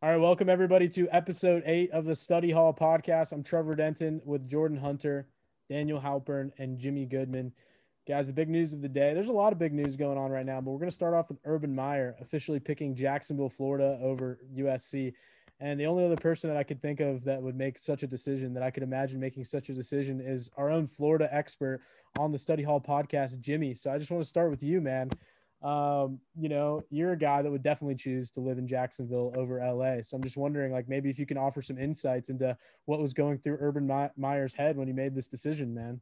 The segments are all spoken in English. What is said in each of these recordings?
All right, welcome everybody to episode eight of the Study Hall podcast. I'm Trevor Denton with Jordan Hunter, Daniel Halpern, and Jimmy Goodman. Guys, the big news of the day. There's a lot of big news going on right now, but we're going to start off with Urban Meyer officially picking Jacksonville, Florida over USC. And the only other person that I could think of that would make such a decision, that I could imagine making such a decision, is our own Florida expert on the Study Hall podcast, Jimmy. So I just want to start with you, man um, you know, you're a guy that would definitely choose to live in Jacksonville over LA. So I'm just wondering, like, maybe if you can offer some insights into what was going through Urban Meyer's head when he made this decision, man.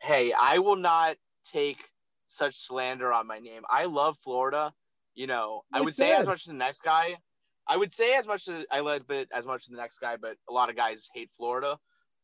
Hey, I will not take such slander on my name. I love Florida. You know, I, I would said. say as much as the next guy. I would say as much as I love it as much as the next guy, but a lot of guys hate Florida.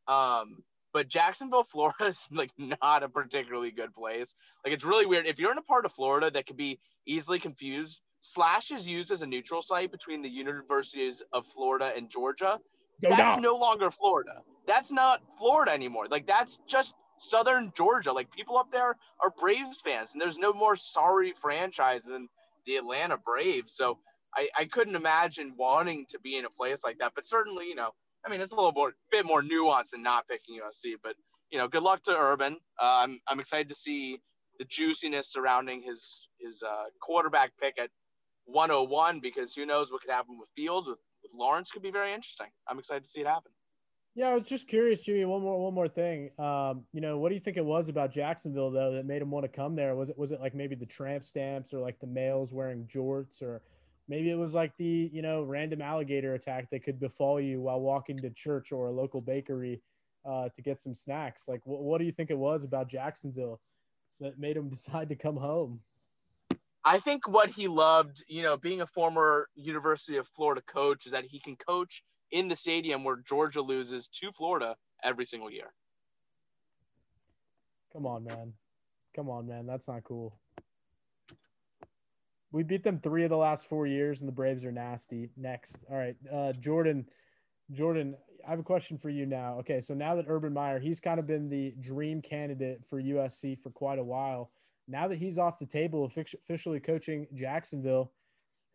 Um, but Jacksonville, Florida is like not a particularly good place. Like it's really weird. If you're in a part of Florida that could be easily confused, Slash is used as a neutral site between the universities of Florida and Georgia. Go that's down. no longer Florida. That's not Florida anymore. Like that's just Southern Georgia. Like people up there are Braves fans, and there's no more sorry franchise than the Atlanta Braves. So I, I couldn't imagine wanting to be in a place like that. But certainly, you know, I mean, it's a little more, bit more nuanced than not picking USC, but you know, good luck to Urban. Uh, I'm I'm excited to see the juiciness surrounding his his uh, quarterback pick at 101 because who knows what could happen with Fields with, with Lawrence could be very interesting. I'm excited to see it happen. Yeah, I was just curious, Jimmy. One more, one more thing. Um, you know, what do you think it was about Jacksonville though that made him want to come there? Was it, was it like maybe the tramp stamps or like the males wearing jorts or Maybe it was like the, you know, random alligator attack that could befall you while walking to church or a local bakery uh, to get some snacks. Like, wh- what do you think it was about Jacksonville that made him decide to come home? I think what he loved, you know, being a former University of Florida coach, is that he can coach in the stadium where Georgia loses to Florida every single year. Come on, man. Come on, man. That's not cool. We beat them three of the last four years, and the Braves are nasty. Next, all right, uh, Jordan. Jordan, I have a question for you now. Okay, so now that Urban Meyer, he's kind of been the dream candidate for USC for quite a while. Now that he's off the table, officially coaching Jacksonville,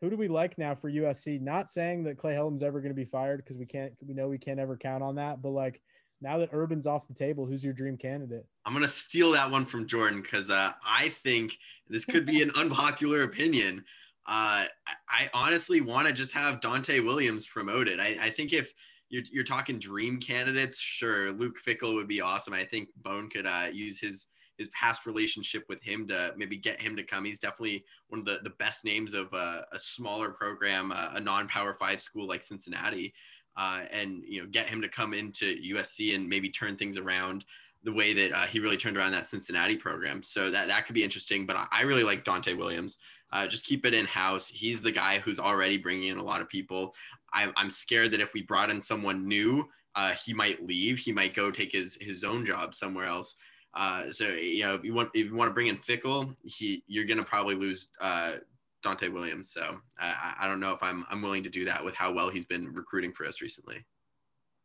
who do we like now for USC? Not saying that Clay Helton's ever going to be fired because we can't, we know we can't ever count on that. But like, now that Urban's off the table, who's your dream candidate? I'm gonna steal that one from Jordan because uh, I think this could be an unpopular opinion. Uh, I, honestly want to just have Donte Williams promoted. I, I think if you're, you're, talking dream candidates, sure, Luke Fickell would be awesome. I think Bohn could uh, use his his past relationship with him to maybe get him to come. He's definitely one of the, the best names of uh, a smaller program, uh, a non-power five school like Cincinnati uh, and you know get him to come into USC and maybe turn things around the way that uh, he really turned around that Cincinnati program. So that that could be interesting. But I, I really like Donte Williams. Uh, just keep it in house. He's the guy who's already bringing in a lot of people. I, I'm scared that if we brought in someone new, uh, he might leave. He might go take his his own job somewhere else. Uh, so you know, if you want if you want to bring in Fickell, he you're gonna probably lose Donte Williams. So I, I don't know if I'm I'm willing to do that with how well he's been recruiting for us recently.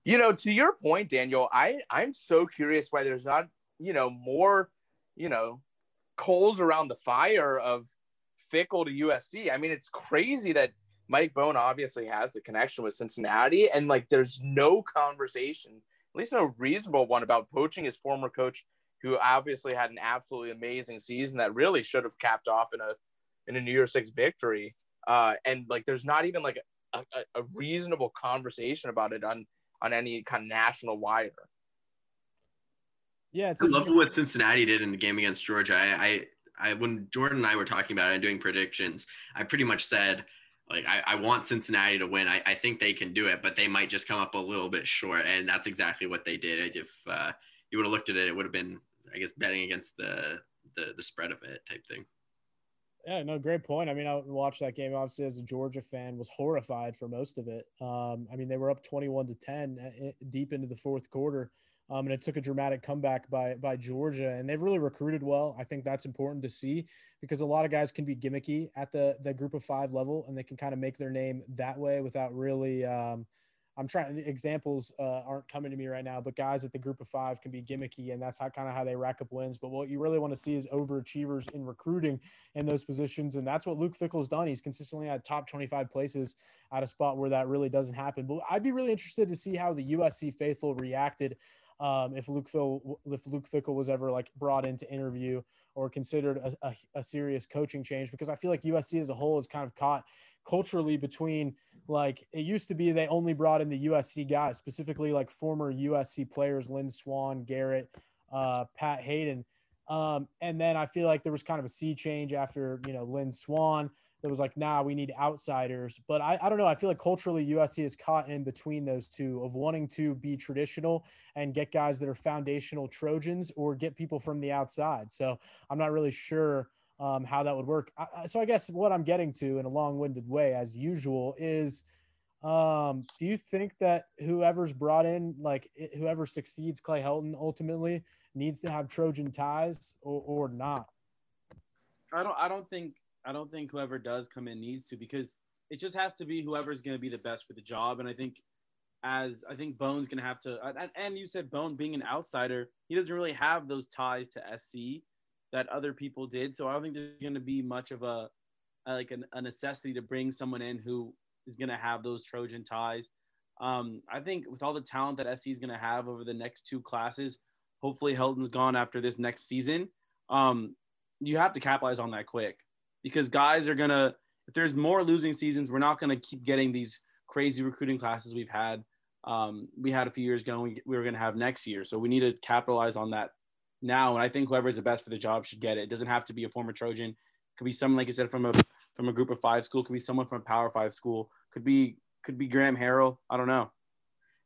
You know, to your point, Daniel, I I'm so curious why there's not you know more you know coals around the fire of Fickell to USC. I mean, it's crazy that Mike Bohn obviously has the connection with Cincinnati, and like there's no conversation, at least no reasonable one, about poaching his former coach, who obviously had an absolutely amazing season that really should have capped off in a in a New Year's Six victory. Uh, and like, there's not even like a, a, a reasonable conversation about it on on any kind of national wire. Yeah, it's I love what Cincinnati did in the game against Georgia. I, I, I, when Jordan and I were talking about it and doing predictions, I pretty much said, like, I, I want Cincinnati to win. I, I think they can do it, but they might just come up a little bit short. And that's exactly what they did. If uh, you would have looked at it, it would have been, I guess, betting against the, the, the spread of it type thing. Yeah, no, great point. I mean, I watched that game obviously as a Georgia fan, was horrified for most of it. Um, I mean, they were up 21 to 10 uh, deep into the fourth quarter. Um, and it took a dramatic comeback by by Georgia, and they've really recruited well. I think that's important to see because a lot of guys can be gimmicky at the the group of five level, and they can kind of make their name that way without really, um, I'm trying examples uh, aren't coming to me right now, but guys at the group of five can be gimmicky, and that's how kind of how they rack up wins. But what you really want to see is overachievers in recruiting in those positions, and that's what Luke Fickell's done. He's consistently at top 25 places at a spot where that really doesn't happen. But I'd be really interested to see how the USC faithful reacted um, if Luke Phil if Luke Fickell was ever like brought in to interview or considered a, a, a serious coaching change, because I feel like USC as a whole is kind of caught culturally between like it used to be they only brought in the USC guys, specifically like former USC players, Lynn Swann, Garrett, uh, Pat Haden. Um, and then I feel like there was kind of a sea change after, you know, Lynn Swann that was like, nah, we need outsiders. But I, I don't know. I feel like culturally USC is caught in between those two of wanting to be traditional and get guys that are foundational Trojans or get people from the outside. So I'm not really sure um, how that would work. I, so I guess what I'm getting to in a long-winded way, as usual, is um, do you think that whoever's brought in, like whoever succeeds Clay Helton ultimately, needs to have Trojan ties or, or not? I don't. I don't think. I don't think whoever does come in needs to because it just has to be whoever's going to be the best for the job. And I think as I think Bohn's going to have to, and you said Bone being an outsider, he doesn't really have those ties to SC that other people did. So I don't think there's going to be much of a, a like an, a necessity to bring someone in who is going to have those Trojan ties. Um, I think with all the talent that SC is going to have over the next two classes, hopefully Helton's gone after this next season. Um, you have to capitalize on that quick because guys are going to, if there's more losing seasons, we're not going to keep getting these crazy recruiting classes we've had. Um, we had a few years we, we were going to have next year. So we need to capitalize on that now. And I think whoever is the best for the job should get it. It doesn't have to be a former Trojan. It could be someone, like you said, from a from a group of five school. It could be someone from a power five school. Could be could be Graham Harrell. I don't know.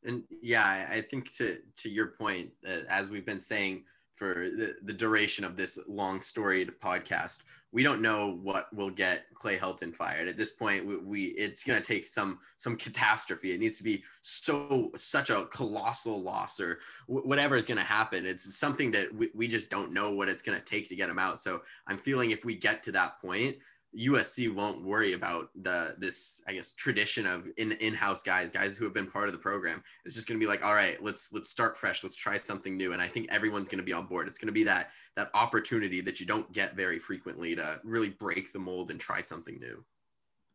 And yeah, I think to to your point, uh, as we've been saying, for the, the duration of this long storied podcast. We don't know what will get Clay Helton fired. At this point, we, we it's going to take some some catastrophe. It needs to be so such a colossal loss or w- whatever is going to happen. It's something that we, we just don't know what it's going to take to get him out. So I'm feeling if we get to that point, USC won't worry about the this I guess tradition of in in-house guys, guys who have been part of the program. It's just going to be like, all right, let's let's start fresh, let's try something new, and I think everyone's going to be on board. It's going to be that that opportunity that you don't get very frequently to really break the mold and try something new.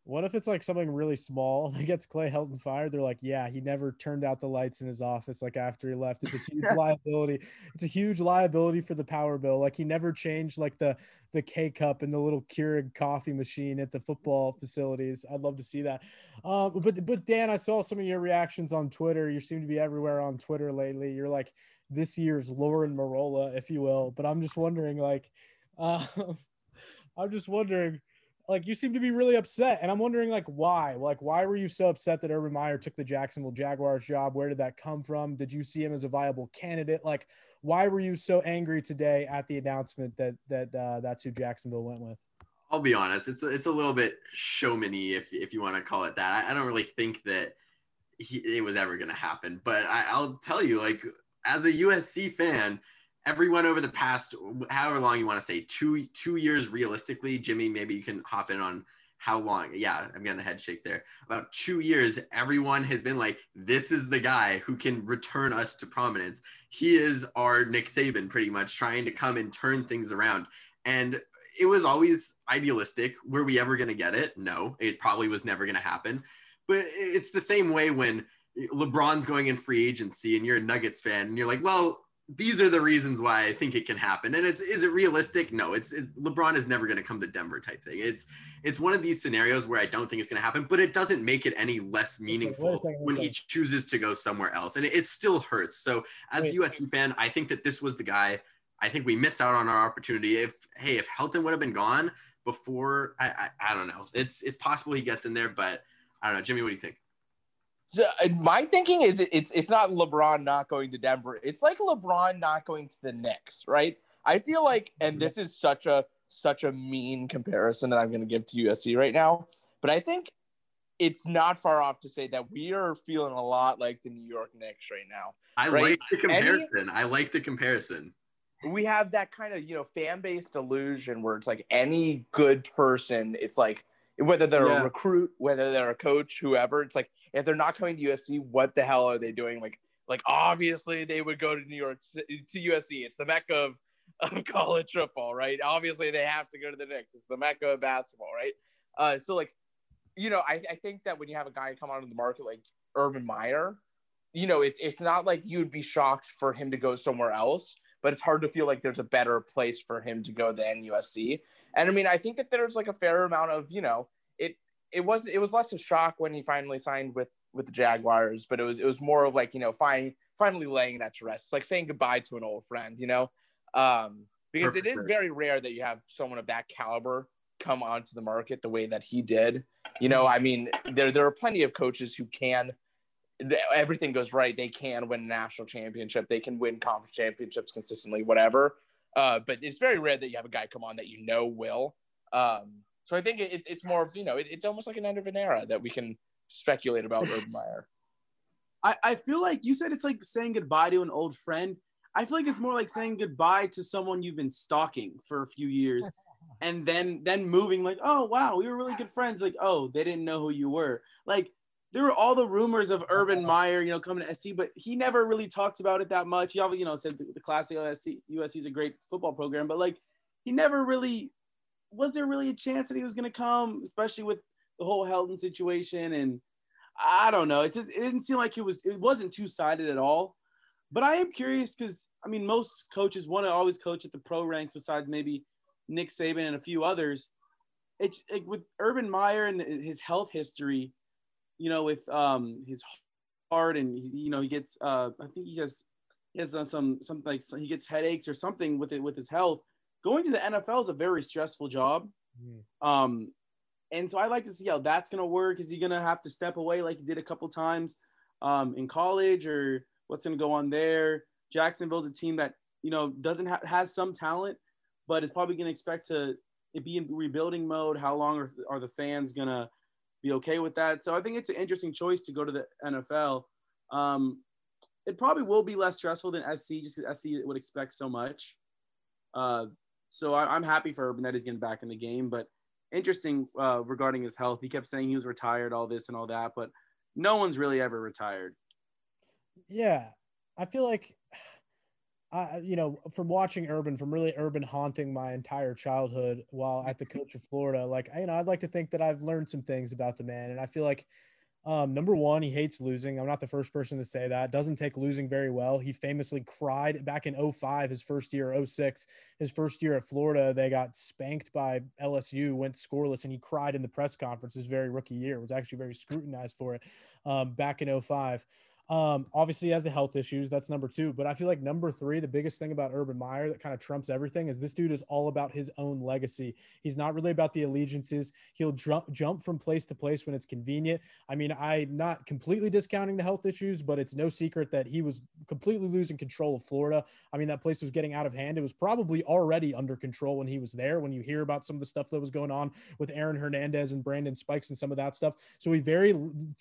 What if it's like something really small that gets Clay Helton fired? They're like, yeah, he never turned out the lights in his office like after he left. It's a huge liability. It's a huge liability for the power bill. Like he never changed like the the K cup and the little Keurig coffee machine at the football facilities. I'd love to see that. Uh, but but Dan, I saw some of your reactions on Twitter. You seem to be everywhere on Twitter lately. You're like this year's Lauren Marola, if you will. But I'm just wondering, like, uh, I'm just wondering like you seem to be really upset and i'm wondering like why? Like why were you so upset that urban meyer took the jacksonville jaguars job? Where did that come from? Did you see him as a viable candidate? Like why were you so angry today at the announcement that that uh, that's who jacksonville went with? I'll be honest it's a, it's a little bit showmany if, if you want to call it that. I, I don't really think that he, it was ever going to happen but I, i'll tell you like as a usc fan everyone over the past however long you want to say two two years realistically jimmy maybe you can hop in on how long yeah i'm getting a head shake there. About two years everyone has been like this is the guy who can return us to prominence. He is our nick saban pretty much trying to come and turn things around. And it was always idealistic. Were we ever going to get it? No it probably was never going to happen. But it's the same way when lebron's going in free agency and you're a nuggets fan and you're like well these are the reasons why I think it can happen. And it's is it realistic? No, it's, it's LeBron is never going to come to Denver type thing. It's it's one of these scenarios where I don't think it's going to happen, but it doesn't make it any less meaningful when he chooses to go somewhere else, and it, it still hurts. So as Wait. a USC fan, I think that this was the guy. I think we missed out on our opportunity. If hey, if Helton would have been gone before, I, I I don't know. It's it's possible he gets in there, but I don't know. Jimmy, what do you think? So uh, my thinking is it's it's not LeBron not going to Denver. It's like LeBron not going to the Knicks, right? I feel like, and this is such a such a mean comparison that I'm going to give to USC right now, but I think it's not far off to say that we are feeling a lot like the New York Knicks right now. I right? like the comparison. Any, I like the comparison. We have that kind of you know fan based delusion where it's like any good person, it's like whether they're Yeah. a recruit, whether they're a coach, whoever. It's like if they're not coming to USC, what the hell are they doing? Like, like obviously they would go to New York to USC. It's the mecca of, of college football, right? Obviously they have to go to the Knicks. It's the mecca of basketball, right? Uh, so like, you know, I, I think that when you have a guy come out of the market like Urban Meyer, you know, it's it's not like you would be shocked for him to go somewhere else, but it's hard to feel like there's a better place for him to go than USC. And I mean, I think that there's like a fair amount of, you know, it it was it was less a shock when he finally signed with with the Jaguars, but it was it was more of like, you know, fine, finally laying that to rest. It's like saying goodbye to an old friend, you know? Um, because it is very rare that you have someone of that caliber come onto the market the way that he did. You know, I mean, there there are plenty of coaches who can everything goes right, they can win a national championship, they can win conference championships consistently, whatever. Uh, but it's very rare that you have a guy come on that you know will. Um, so I think it, it's it's more of you know it, it's almost like an end of an era that we can speculate about Urban Meyer. I, I feel like you said it's like saying goodbye to an old friend. I feel like it's more like saying goodbye to someone you've been stalking for a few years and then then moving like, oh wow, we were really good friends. Like, oh, they didn't know who you were. Like there were all the rumors of Urban uh-huh. Meyer, you know, coming to SC, but he never really talked about it that much. He always, you know, said the, the classic oh, USC, USC is a great football program, but like he never really was there really a chance that he was going to come, especially with the whole Helton situation and I don't know. It just it didn't seem like it was it wasn't two sided at all. But I am curious because I mean most coaches want to always coach at the pro ranks besides maybe Nick Saban and a few others. It's like with Urban Meyer and his health history, you know, with um his heart and he- you know he gets uh I think he has he has uh, some some like he gets headaches or something with it with his health. Going to the NFL is a very stressful job. Mm. Um, and so I like to see how that's going to work. Is he going to have to step away like he did a couple times um, in college, or what's going to go on there? Jacksonville's a team that you know doesn't ha- has some talent, but is probably going to expect to be in rebuilding mode. How long are, are the fans going to be okay with that? So I think it's an interesting choice to go to the NFL. Um, it probably will be less stressful than SC, just because SC would expect so much. Uh, so I, I'm happy for Urban that he's getting back in the game, but interesting uh, regarding his health. He kept saying he was retired, all this and all that, but no one's really ever retired. Yeah, I feel like, I you know, from watching Urban, from really Urban haunting my entire childhood while at the coach of Florida, like you know, I'd like to think that I've learned some things about the man, and I feel like. Um, number one, he hates losing. I'm not the first person to say that. Doesn't take losing very well. He famously cried back in 05, his first year, 06, his first year at Florida. They got spanked by LSU, went scoreless, and he cried in the press conference his very rookie year. Was actually very scrutinized for it um, back in 05. Um, obviously, he has the health issues. That's number two. But I feel like number three, the biggest thing about Urban Meyer that kind of trumps everything is this dude is all about his own legacy. He's not really about the allegiances. He'll jump jump from place to place when it's convenient. I mean, I'm not completely discounting the health issues, but it's no secret that he was completely losing control of Florida. I mean, that place was getting out of hand. It was probably already under control when he was there. When you hear about some of the stuff that was going on with Aaron Hernandez and Brandon Spikes and some of that stuff. So he very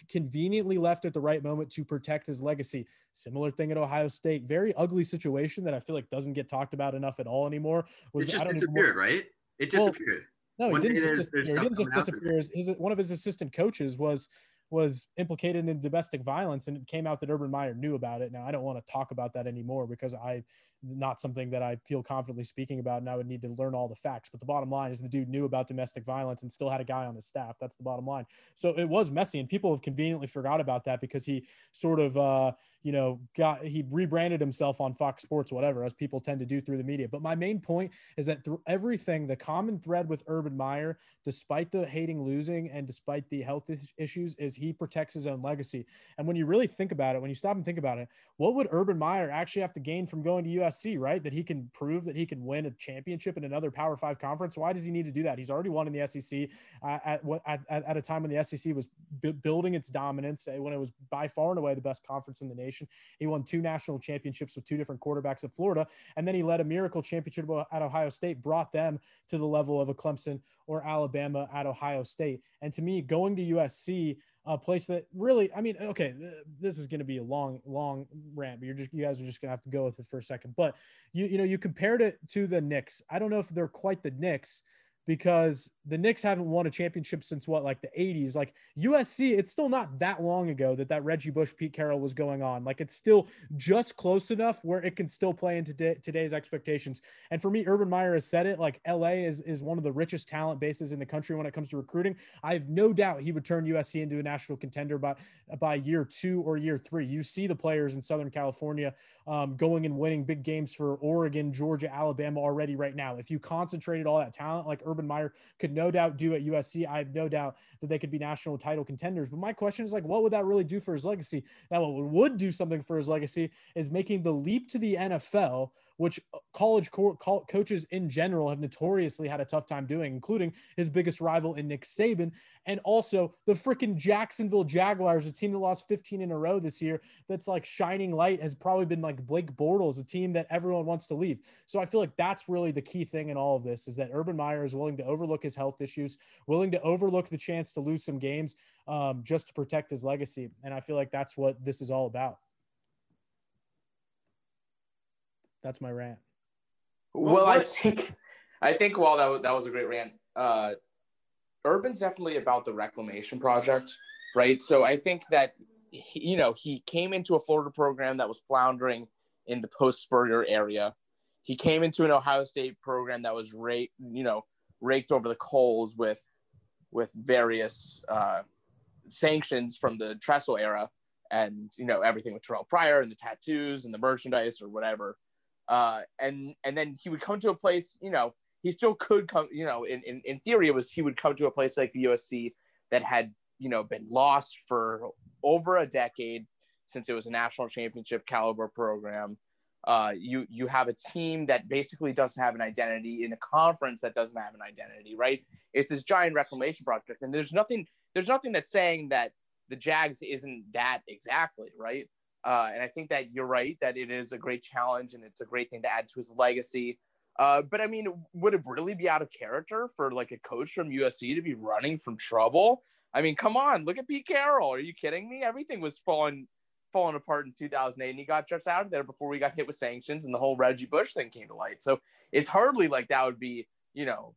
conveniently left at the right moment to protect his legacy. Similar thing at Ohio State. Very ugly situation that I feel like doesn't get talked about enough at all anymore. Was It just I don't even disappeared, right? It Well, disappeared. no, he One didn't just disappear. there's didn't just disappear. His, his- one of his assistant coaches was was implicated in domestic violence, and it came out that Urban Meyer knew about it. Now, I don't want to talk about that anymore because I not something that I feel confidently speaking about, and I would need to learn all the facts. But the bottom line is the dude knew about domestic violence and still had a guy on his staff. That's the bottom line. So it was messy, and people have conveniently forgot about that because he sort of, uh, you know, got he rebranded himself on Fox Sports, whatever, as people tend to do through the media. But my main point is that through everything, the common thread with Urban Meyer, despite the hating losing and despite the health issues, is he protects his own legacy. And when you really think about it, when you stop and think about it, what would Urban Meyer actually have to gain from going to USC, right? That he can prove that he can win a championship in another Power Five conference. Why does he need to do that? He's already won in the SEC uh, at, at, at, a time when the SEC was bu- building its dominance, uh, when it was by far and away the best conference in the nation. He won two national championships with two different quarterbacks at Florida. And then he led a miracle championship at Ohio State, brought them to the level of a Clemson or Alabama at Ohio State. And to me, going to USC, a place that really, I mean, okay, this is going to be a long, long rant, but you're just, you guys are just going to have to go with it for a second. But you, you know, you compared it to the Knicks. I don't know if they're quite the Knicks, because the Knicks haven't won a championship since what, like the 80s. Like USC, it's still not that long ago that that Reggie Bush, Pete Carroll was going on. Like it's still just close enough where it can still play into today's expectations. And for me, Urban Meyer has said it. Like LA is is one of the richest talent bases in the country when it comes to recruiting. I have no doubt he would turn USC into a national contender by by year two or year three. You see the players in Southern California um, going and winning big games for Oregon, Georgia, Alabama already right now. If you concentrated all that talent like Urban Meyer could no doubt do at USC. I have no doubt that they could be national title contenders. But my question is like, what would that really do for his legacy? Now, what would do something for his legacy is making the leap to the NFL which uh, college co- co- coaches in general have notoriously had a tough time doing, including his biggest rival in Nick Saban, and also the freaking Jacksonville Jaguars, a team that lost 15 in a row this year. That's like shining light has probably been like Blake Bortles, a team that everyone wants to leave. So I feel like that's really the key thing in all of this is that Urban Meyer is willing to overlook his health issues, willing to overlook the chance to lose some games um, just to protect his legacy. And I feel like that's what this is all about. That's my rant. Well, I think I think while that was, that was a great rant, uh, Urban's definitely about the reclamation project, right? So I think that he, you know he came into a Florida program that was floundering in the post Spurrier area. He came into an Ohio State program that was raked, you know, raked over the coals with with various uh, sanctions from the Tressel era, and you know everything with Terrell Pryor and the tattoos and the merchandise or whatever. Uh, and and then he would come to a place, you know, he still could come, you know, in, in, in theory, it was he would come to a place like the USC that had, you know, been lost for over a decade since it was a national championship caliber program. Uh, you you have a team that basically doesn't have an identity in a conference that doesn't have an identity, right? It's this giant reclamation project, and there's nothing there's nothing that's saying that the Jags isn't that exactly, right? Uh, and I think that you're right that it is a great challenge and it's a great thing to add to his legacy. Uh, but I mean, would it really be out of character for like a coach from USC to be running from trouble? I mean, come on, look at Pete Carroll. Are you kidding me? Everything was falling falling apart in 2008, and he got just out of there before we got hit with sanctions and the whole Reggie Bush thing came to light. So it's hardly like that would be, you know,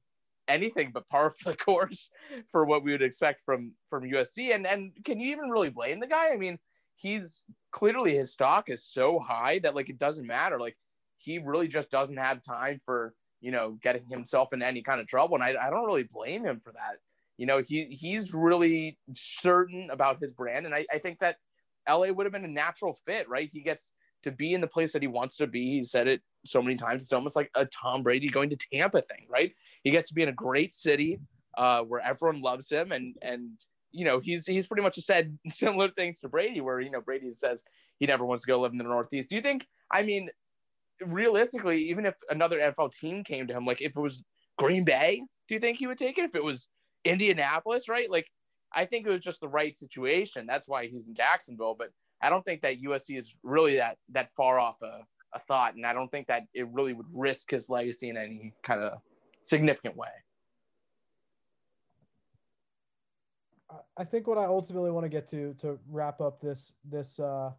anything but par for the course for what we would expect from from USC. And and can you even really blame the guy? I mean, he's clearly his stock is so high that like it doesn't matter. Like he really just doesn't have time for you know getting himself in any kind of trouble, and I, I don't really blame him for that. You know, he he's really certain about his brand, and I, I think that LA would have been a natural fit, right? He gets to be in the place that he wants to be. He said it so many times. It's almost like a Tom Brady going to Tampa thing, right? He gets to be in a great city uh, where everyone loves him, and and you know, he's he's pretty much said similar things to Brady, where you know Brady says he never wants to go live in the Northeast. Do you think? I mean, realistically, even if another NFL team came to him, like if it was Green Bay, do you think he would take it? If it was Indianapolis, right? Like, I think it was just the right situation. That's why he's in Jacksonville. But I don't think that USC is really that that far off a, a thought, and I don't think that it really would risk his legacy in any kind of significant way. I think what I ultimately want to get to to wrap up this this uh,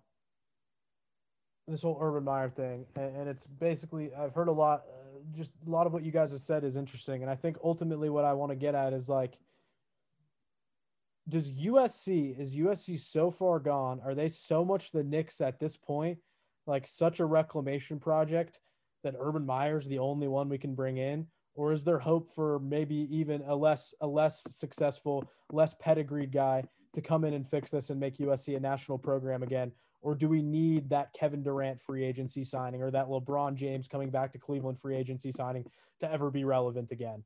this whole Urban Meyer thing, and, and it's basically I've heard a lot, uh, just a lot of what you guys have said is interesting, and I think ultimately what I want to get at is like, does USC is USC so far gone? Are they so much the Knicks at this point, like such a reclamation project that Urban Meyer's the only one we can bring in? Or is there hope for maybe even a less a less successful, less pedigreed guy to come in and fix this and make USC a national program again? Or do we need that Kevin Durant free agency signing or that LeBron James coming back to Cleveland free agency signing to ever be relevant again?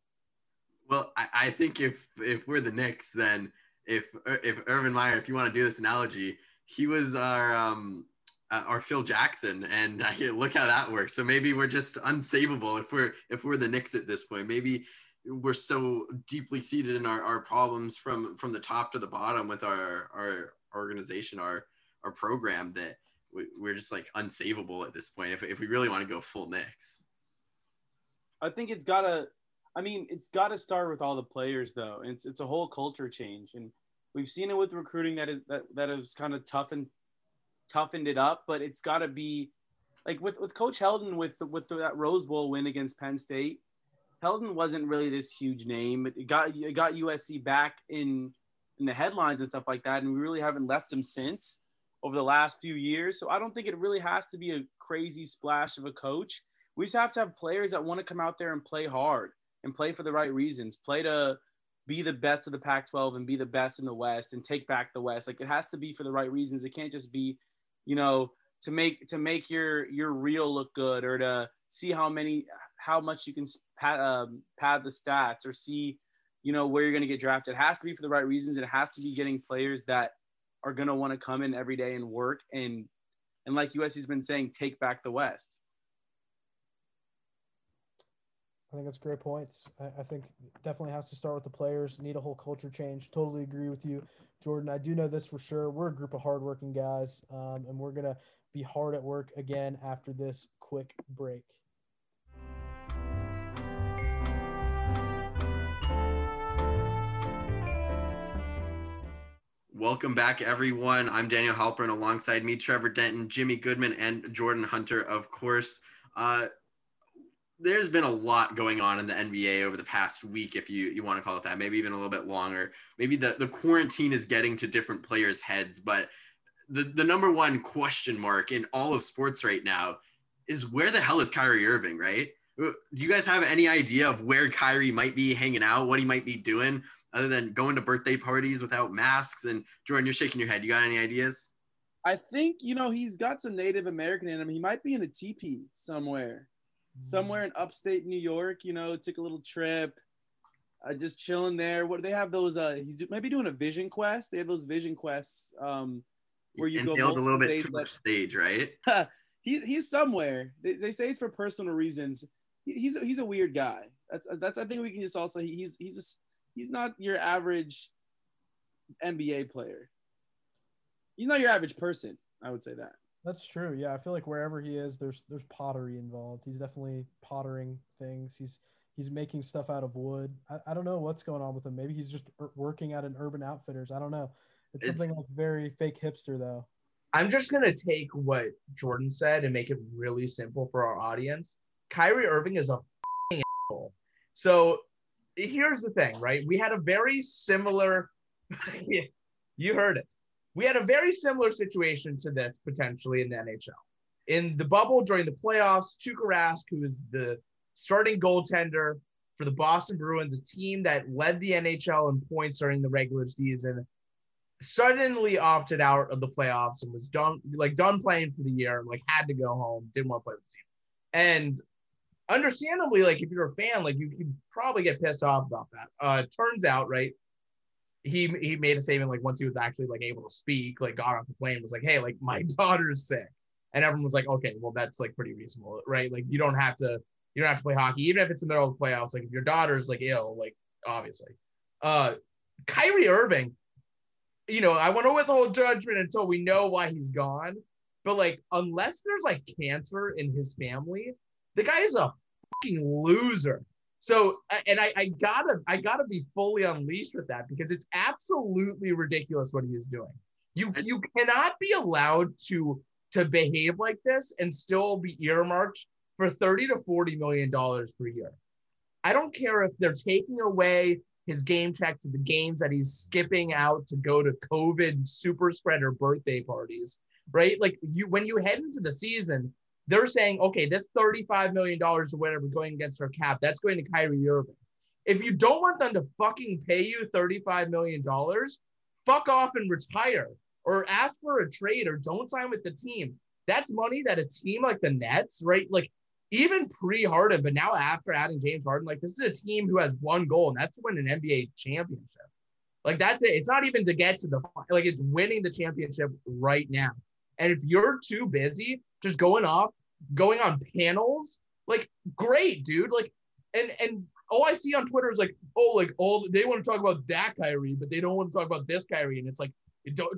Well, I, I think if if we're the Knicks, then if if Urban Meyer, if you want to do this analogy, he was our um, uh, or Phil Jackson, and uh, look how that works. So maybe we're just unsavable if we're if we're the Knicks at this point. Maybe we're so deeply seated in our, our problems from from the top to the bottom with our our organization, our our program that we, we're just like unsavable at this point. If if we really want to go full Knicks, I think it's gotta. I mean, it's got to start with all the players, though. It's it's a whole culture change, and we've seen it with recruiting that is that that is kind of tough and toughened it up, but it's got to be like with, with Coach Helton with with that Rose Bowl win against Penn State. Keldon wasn't really this huge name. It got it got USC back in in the headlines and stuff like that, and we really haven't left him since over the last few years. So I don't think it really has to be a crazy splash of a coach. We just have to have players that want to come out there and play hard and play for the right reasons, play to be the best of the Pac-12 and be the best in the West and take back the West. Like it has to be for the right reasons. It can't just be, you know, to make to make your your reel look good or to see how many how much you can pad, um, pad the stats or see you know where you're going to get drafted. It has to be for the right reasons. It has to be getting players that are going to want to come in every day and work and and like USC's been saying, take back the West. I think that's great points. I, I, think definitely has to start with the players. Need a whole culture change. Totally agree with you, Jordan. I do know this for sure. We're a group of hardworking guys, um, and we're gonna be hard at work again after this quick break. Welcome back, everyone. I'm Daniel Halpern alongside me, Trevor Denton, Jimmy Goodman, and Jordan Hunter, of course. Uh, there's been a lot going on in the NBA over the past week, if you, you want to call it that, maybe even a little bit longer. Maybe the, the quarantine is getting to different players' heads, but the, the number one question mark in all of sports right now is where the hell is Kyrie Irving, right? Uh, do you guys have any idea of where Kyrie might be hanging out, what he might be doing, other than going to birthday parties without masks? And Jordan, you're shaking your head. You got any ideas? I think, you know, he's got some Native American in him. He might be in a teepee somewhere somewhere in upstate New York. You know, took a little trip, uh, just chilling there. What do they have those? Uh, he's maybe doing a vision quest. They have those vision quests um, where you go a little bit too much stage, right? he's he's somewhere. They, they say it's for personal reasons. He, he's a, he's a weird guy. That's that's I think we can just also he's he's a, he's not your average NBA player. He's not your average person. I would say that. That's true. Yeah, I feel like wherever he is, there's there's pottery involved. He's definitely pottering things. He's he's making stuff out of wood. I, I don't know what's going on with him. Maybe he's just working at an Urban Outfitters. I don't know. It's, it's something like very fake hipster though. I'm just gonna take what Jordan said and make it really simple for our audience. Kyrie Irving is a asshole. So here's the thing, right? We had a very similar. you heard it we had a very similar situation to this potentially in the NHL. In the bubble during the playoffs, Tuukka Rask, who is the starting goaltender for the Boston Bruins, a team that led the NHL in points during the regular season, suddenly opted out of the playoffs and was done like done playing for the year, like had to go home, didn't want to play with the team. And understandably, like if you're a fan, like you could probably get pissed off about that. Uh turns out, right, he he made a statement like once he was actually like able to speak, like got off the plane, was like, hey, like my daughter's sick, and everyone was like, okay, well that's like pretty reasonable, right? Like you don't have to you don't have to play hockey, even if it's in the middle of the playoffs. Like if your daughter's like ill, like obviously, uh, Kyrie Irving, you know, I want to withhold judgment until we know why he's gone. But like, unless there's like cancer in his family, the guy is a fucking loser. So, uh, and I, I gotta, I gotta be fully unleashed with that because it's absolutely ridiculous what he is doing. You, you cannot be allowed to, to behave like this and still be earmarked for 30 to 40 million dollars per year. I don't care if they're taking away his game check for the games that he's skipping out to go to COVID super spreader birthday parties, right? Like you, when you head into the season, they're saying, okay, this $35 million or whatever going against our cap, that's going to Kyrie Irving. If you don't want them to fucking pay you $35 million, fuck off and retire or ask for a trade or don't sign with the team. That's money that a team like the Nets, right? Like even pre Harden, but now after adding James Harden, like this is a team who has one goal, and that's to win an NBA championship. Like that's it. It's not even to get to the like it's winning the championship right now. And if you're too busy just going off going on panels. Like, great, dude. Like, and and all I see on Twitter is like, oh, like all they want to talk about that Kyrie, but they don't want to talk about this Kyrie. And it's like,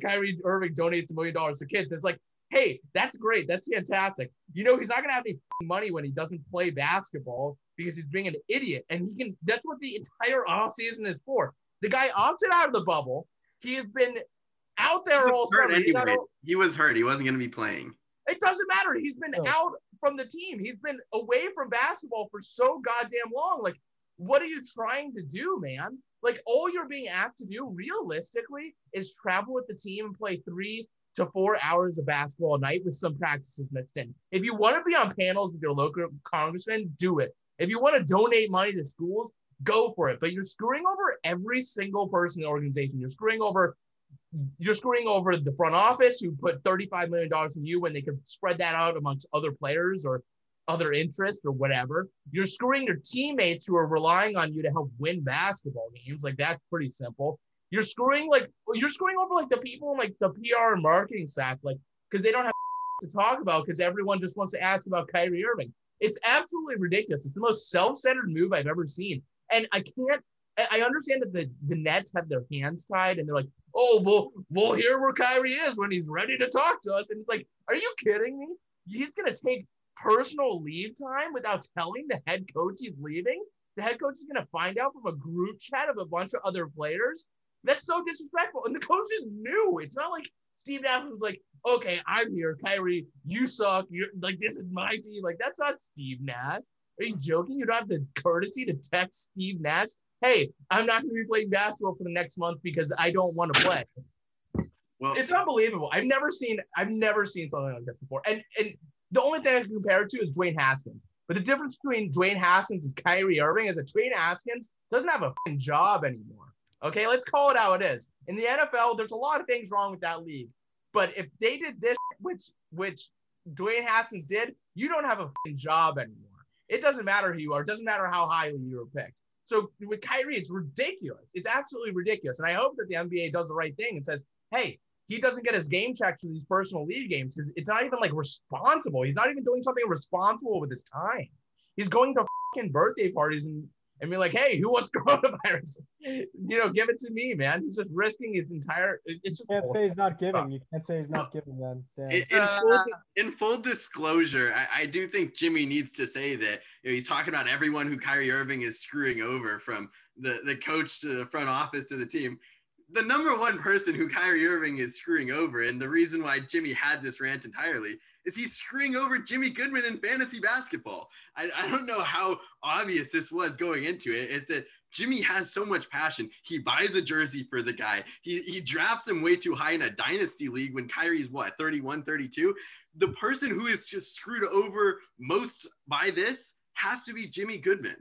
Kyrie Irving donates a million dollars to kids. It's like, hey, that's great. That's fantastic. You know, he's not gonna have any money when he doesn't play basketball because he's being an idiot. And he can. That's what the entire off season is for. The guy opted out of the bubble. He has been out there all summer. Anyway. He was hurt. He wasn't gonna be playing. It doesn't matter. He's been out from the team. He's been away from basketball for so goddamn long. Like what are you trying to do, man? Like all you're being asked to do realistically is travel with the team and play three to four hours of basketball a night with some practices mixed in. If you want to be on panels with your local congressman, do it. If you want to donate money to schools, go for it. But you're screwing over every single person in the organization. You're screwing over you're screwing over the front office who put $35 million in you when they could spread that out amongst other players or other interests or whatever. You're screwing your teammates who are relying on you to help win basketball games. Like that's pretty simple. You're screwing like you're screwing over like the people in like the PR and marketing staff, like because they don't have to talk about because everyone just wants to ask about Kyrie Irving. It's absolutely ridiculous. It's the most self-centered move I've ever seen. And I can't I understand that the, the Nets have their hands tied and they're like, oh, well, we'll hear where Kyrie is when he's ready to talk to us. And it's like, are you kidding me? He's going to take personal leave time without telling the head coach he's leaving. The head coach is going to find out from a group chat of a bunch of other players. That's so disrespectful. And the coach is new. It's not like Steve Nash was like, okay, I'm here. Kyrie, you suck. You're like, this is my team. Like, that's not Steve Nash. Are you joking? You don't have the courtesy to text Steve Nash hey, I'm not going to be playing basketball for the next month because I don't want to play. Well, it's unbelievable. I've never seen I've never seen something like this before. And and the only thing I can compare it to is Dwayne Haskins. But the difference between Dwayne Haskins and Kyrie Irving is that Dwayne Haskins doesn't have a job anymore. Okay, let's call it how it is. In the NFL, there's a lot of things wrong with that league. But if they did this, which which Dwayne Haskins did, you don't have a job anymore. It doesn't matter who you are. It doesn't matter how highly you were picked. So with Kyrie, it's ridiculous. It's absolutely ridiculous. And I hope that the NBA does the right thing and says, hey, he doesn't get his game checks for these personal league games because it's not even like responsible. He's not even doing something responsible with his time. He's going to fucking birthday parties and and be like, hey, who wants coronavirus? you know, give it to me, man. He's just risking his entire. It's just you can't say he's not giving. You can't say he's not giving Then In, in, full, uh, in, full, disclosure, I, I, do think Jimmy needs to say that you know, he's talking about everyone who Kyrie Irving is screwing over, from the the coach to the front office to the team the number one person who Kyrie Irving is screwing over, and the reason why Jimmy had this rant entirely, is he's screwing over Jimmy Goodman in fantasy basketball. I, I don't know how obvious this was going into it. It's that Jimmy has so much passion. He buys a jersey for the guy. He, he drafts him way too high in a dynasty league when Kyrie's what, 31, 32? The person who is just screwed over most by this has to be Jimmy Goodman.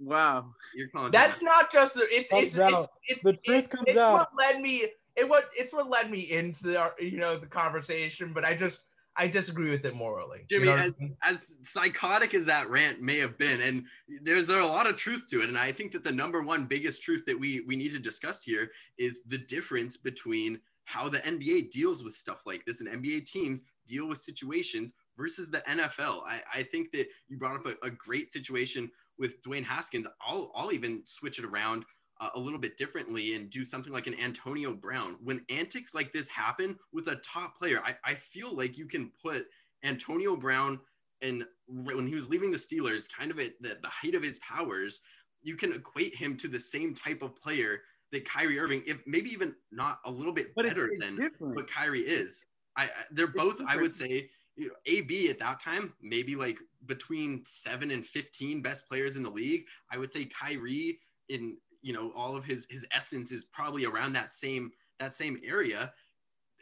Wow, you're calling. That's not just it's it's, it's, it's, the truth comes it's out. what led me. It what it's what led me into the you know the conversation, but I just I disagree with it morally. Jimmy, you know as, I mean? as, psychotic as that rant may have been, and there's there a lot of truth to it, and I think that the number one biggest truth that we we need to discuss here is the difference between how the NBA deals with stuff like this, and NBA teams deal with situations versus the NFL. I, I think that you brought up a, a great situation with Dwayne Haskins, I'll I'll even switch it around uh, a little bit differently and do something like an Antonio Brown. When antics like this happen with a top player, I, I feel like you can put Antonio Brown and when he was leaving the Steelers, kind of at the, the height of his powers, you can equate him to the same type of player that Kyrie Irving, if maybe even not a little bit but better it's, it's than different. what Kyrie is. I, I they're both, I would say, you know, AB at that time, maybe like between seven and 15 best players in the league. I would say Kyrie in, you know, all of his, his essence is probably around that same, that same area.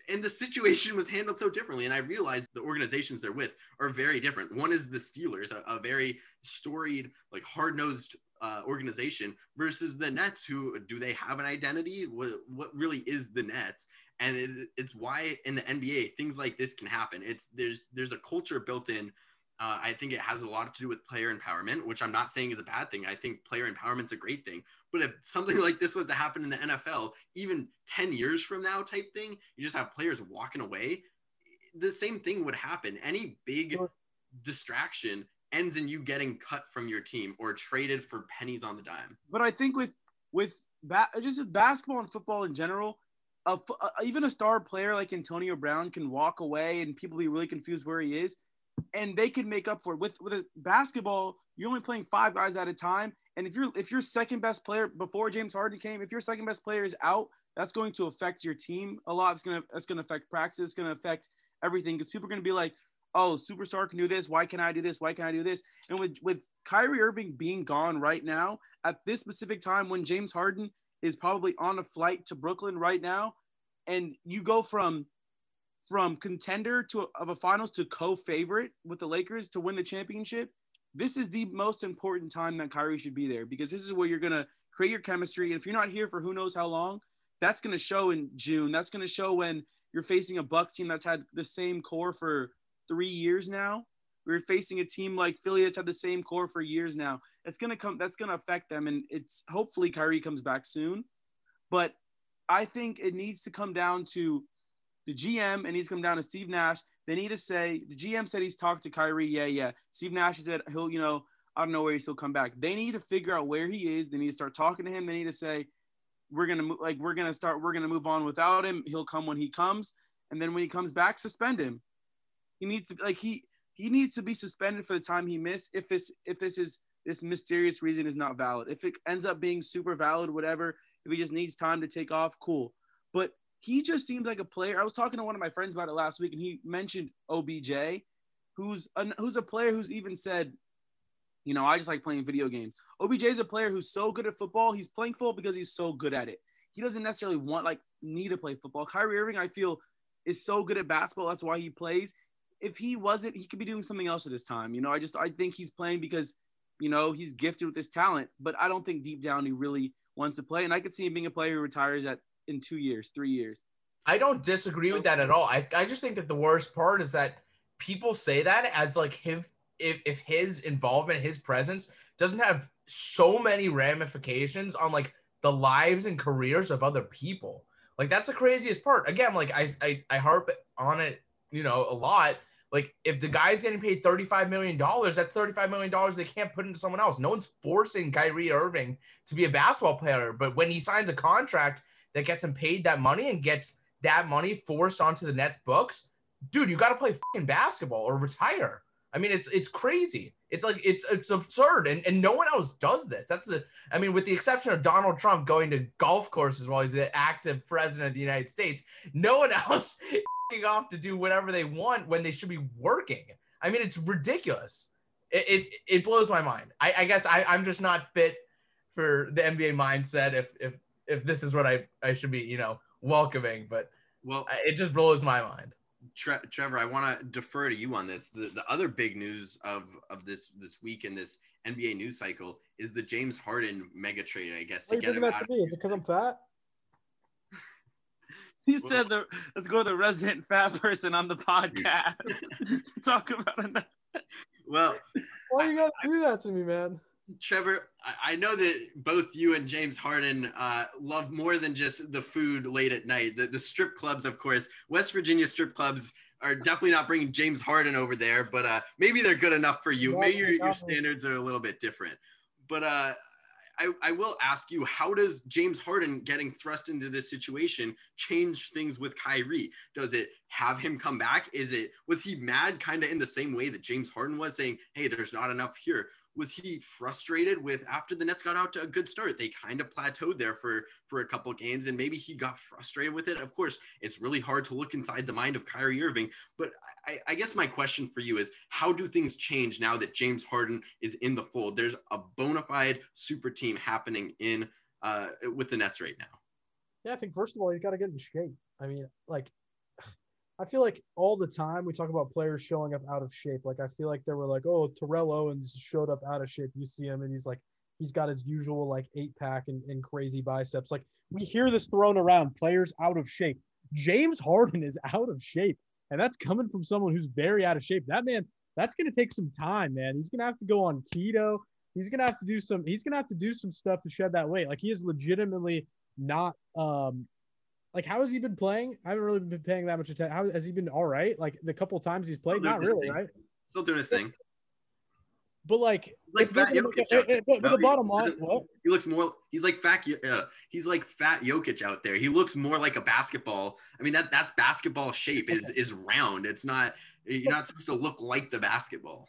And the situation was handled so differently. And I realized the organizations they're with are very different. One is the Steelers, a, a very storied, like hard nosed uh, organization versus the Nets, who do they have an identity? What, what really is the Nets? And it, it's why in the NBA things like this can happen. It's there's there's a culture built in. Uh, I think it has a lot to do with player empowerment, which I'm not saying is a bad thing. I think player empowerment's a great thing. But if something like this was to happen in the NFL, even 10 years from now, type thing, you just have players walking away. The same thing would happen. Any big distraction ends in you getting cut from your team or traded for pennies on the dime. But I think with with ba- just basketball and football in general, a, a, even a star player like Antonio Brown can walk away and people be really confused where he is, and they can make up for it. With with a basketball, you're only playing five guys at a time, and if you're if your second best player before James Harden came, if your second best player is out, that's going to affect your team a lot. It's gonna it's gonna affect practice. It's gonna affect everything because people are gonna be like, oh, superstar can do this. Why can I do this? Why can I do this? And with with Kyrie Irving being gone right now at this specific time when James Harden is probably on a flight to Brooklyn right now, and you go from from contender to of a finals to co-favorite with the Lakers to win the championship. This is the most important time that Kyrie should be there because this is where you're gonna create your chemistry. And if you're not here for who knows how long, that's gonna show in June. That's gonna show when you're facing a Bucks team that's had the same core for three years now. We're facing a team like Philly that's had the same core for years now. It's gonna come. That's gonna affect them, and it's hopefully Kyrie comes back soon. But I think it needs to come down to the GM and he's come down to Steve Nash. They need to say the GM said he's talked to Kyrie. Yeah, yeah. Steve Nash said he'll, you know, I don't know where he's still come back. They need to figure out where he is. They need to start talking to him. They need to say, we're gonna move, like we're gonna start. We're gonna move on without him. He'll come when he comes, and then when he comes back, suspend him. He needs to like he he needs to be suspended for the time he missed. If this if this is this mysterious reason is not valid. If it ends up being super valid, whatever. If he just needs time to take off, cool. But he just seems like a player. I was talking to one of my friends about it last week, and he mentioned OBJ, who's a, who's a player who's even said, you know, I just like playing video games. OBJ is a player who's so good at football. He's playing football because he's so good at it. He doesn't necessarily want like need to play football. Kyrie Irving, I feel, is so good at basketball. That's why he plays. If he wasn't, he could be doing something else at this time. You know, I just I think he's playing because, you know, he's gifted with his talent. But I don't think deep down he really wants to play. And I could see him being a player who retires at in two years, three years. I don't disagree with that at all. I, I just think that the worst part is that people say that as like him if, if his involvement, his presence doesn't have so many ramifications on like the lives and careers of other people. Like that's the craziest part. Again, like I I, I harp on it, you know, a lot. Like if the guy's getting paid $35 million, that's $35 million they can't put into someone else. No one's forcing Kyrie Irving to be a basketball player. But when he signs a contract that gets him paid that money and gets that money forced onto the Nets books, dude, you got to play basketball or retire. I mean, it's it's crazy. It's like it's it's absurd, and and no one else does this. That's the. I mean, with the exception of Donald Trump going to golf courses while he's the active president of the United States, no one else off to do whatever they want when they should be working. I mean, it's ridiculous. It it, it blows my mind. I, I guess I I'm just not fit for the NBA mindset. If if if this is what I I should be, you know, welcoming, but well, it just blows my mind. Tre- Trevor, I want to defer to you on this. The, the other big news of of this this week in this NBA news cycle is the James Harden mega trade. I guess to get him out. To me? Is it because I'm fat? He said the let's go to the resident fat person on the podcast to talk about it. Well, why you gotta do that to me, man? Trevor, I know that both you and James Harden uh, love more than just the food late at night. The, the strip clubs, of course, West Virginia strip clubs are definitely not bringing James Harden over there, but uh, maybe they're good enough for you. Maybe your, your standards are a little bit different. But uh, I, I will ask you, how does James Harden getting thrust into this situation change things with Kyrie? Does it have him come back? Is it was he mad kind of in the same way that James Harden was saying, hey, there's not enough here? Was he frustrated with after the Nets got out to a good start? They kind of plateaued there for for a couple games, and maybe he got frustrated with it. Of course, it's really hard to look inside the mind of Kyrie Irving, but I, I guess my question for you is, how do things change now that James Harden is in the fold? There's a bona fide super team happening in uh, with the Nets right now. Yeah, I think first of all, you got to get in shape. I mean, like I feel like all the time we talk about players showing up out of shape. Like I feel like they were like, oh, Terrell Owens showed up out of shape. You see him and he's like, he's got his usual like eight pack and, and crazy biceps. Like we hear this thrown around, players out of shape. James Harden is out of shape. And that's coming from someone who's very out of shape. That man, that's gonna take some time, man. He's gonna have to go on keto. He's gonna have to do some, he's gonna have to do some stuff to shed that weight. Like he is legitimately not um like how has he been playing? I haven't really been paying that much attention. How has he been all right? Like the couple times he's played, not really, thing. right? Still doing his thing. But like, like fat Jokic but, but, but the bottom line, what? He looks more. He's like fat. Uh, he's like fat Jokic out there. He looks more like a basketball. I mean, that that's basketball shape is is round. It's not. You're not supposed to look like the basketball.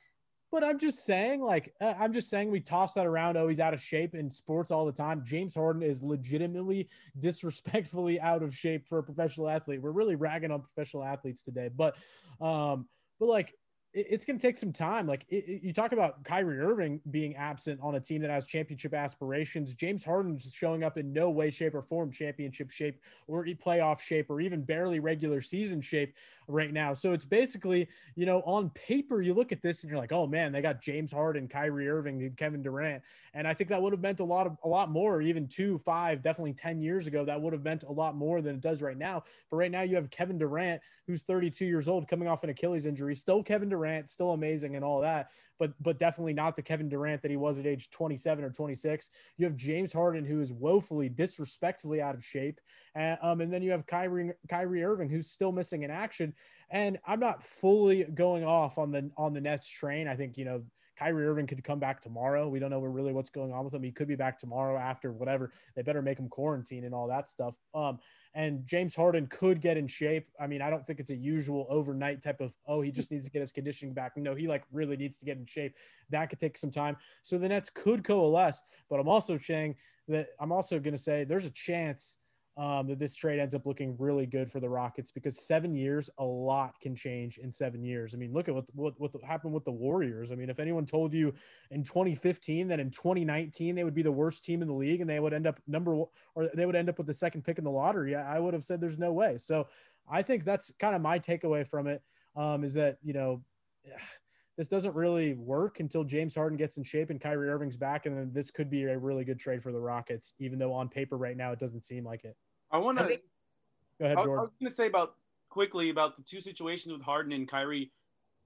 But I'm just saying, like, uh, I'm just saying we toss that around. Oh, he's out of shape in sports all the time. James Harden is legitimately disrespectfully out of shape for a professional athlete. We're really ragging on professional athletes today, but, um, but like, it's going to take some time. Like it, it, you talk about Kyrie Irving being absent on a team that has championship aspirations. James Harden just showing up in no way, shape, or form championship shape or playoff shape or even barely regular season shape right now. So it's basically, you know, on paper, you look at this and you're like, oh man, they got James Harden, Kyrie Irving, Kevin Durant. And I think that would have meant a lot of a lot more, even two, five, definitely 10 years ago. That would have meant a lot more than it does right now. But right now you have Kevin Durant, who's 32 years old, coming off an Achilles injury, still Kevin Durant still amazing and all that, but but definitely not the Kevin Durant that he was at age 27 or 26. You have James Harden, who is woefully, disrespectfully out of shape, and, um, and then you have Kyrie Kyrie Irving, who's still missing in action. And I'm not fully going off on the on the Nets train. I think you know. Kyrie Irving could come back tomorrow. We don't know really what's going on with him. He could be back tomorrow after whatever. They better make him quarantine and all that stuff. Um, and James Harden could get in shape. I mean, I don't think it's a usual overnight type of, oh, he just needs to get his conditioning back. No, he like really needs to get in shape. That could take some time. So the Nets could coalesce, but I'm also saying that I'm also going to say there's a chance um, that this trade ends up looking really good for the Rockets because seven years, a lot can change in seven years. I mean, look at what, what, what happened with the Warriors. I mean, if anyone told you in 2015 that in 2019 they would be the worst team in the league and they would end up number or they would end up with the second pick in the lottery, I would have said there's no way. So I think that's kind of my takeaway from it um, is that, you know, this doesn't really work until James Harden gets in shape and Kyrie Irving's back. And then this could be a really good trade for the Rockets, even though on paper right now it doesn't seem like it. I want to go ahead, I, Jordan. I was going to say about quickly about the two situations with Harden and Kyrie.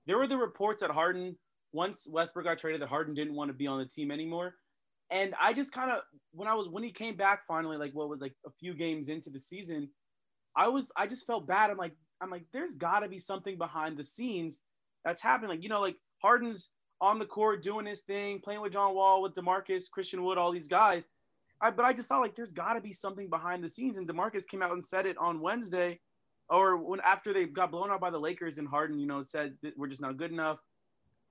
There were the reports that Harden, once Westbrook got traded, that Harden didn't want to be on the team anymore. And I just kind of, when I was, when he came back finally, like what was like a few games into the season, I was, I just felt bad. I'm like, I'm like, there's got to be something behind the scenes that's happening. Like, you know, like Harden's on the court doing his thing, playing with John Wall, with DeMarcus, Christian Wood, all these guys. I, but I just thought like there's got to be something behind the scenes. And DeMarcus came out and said it on Wednesday, or when after they got blown out by the Lakers and Harden, you know, said we're just not good enough.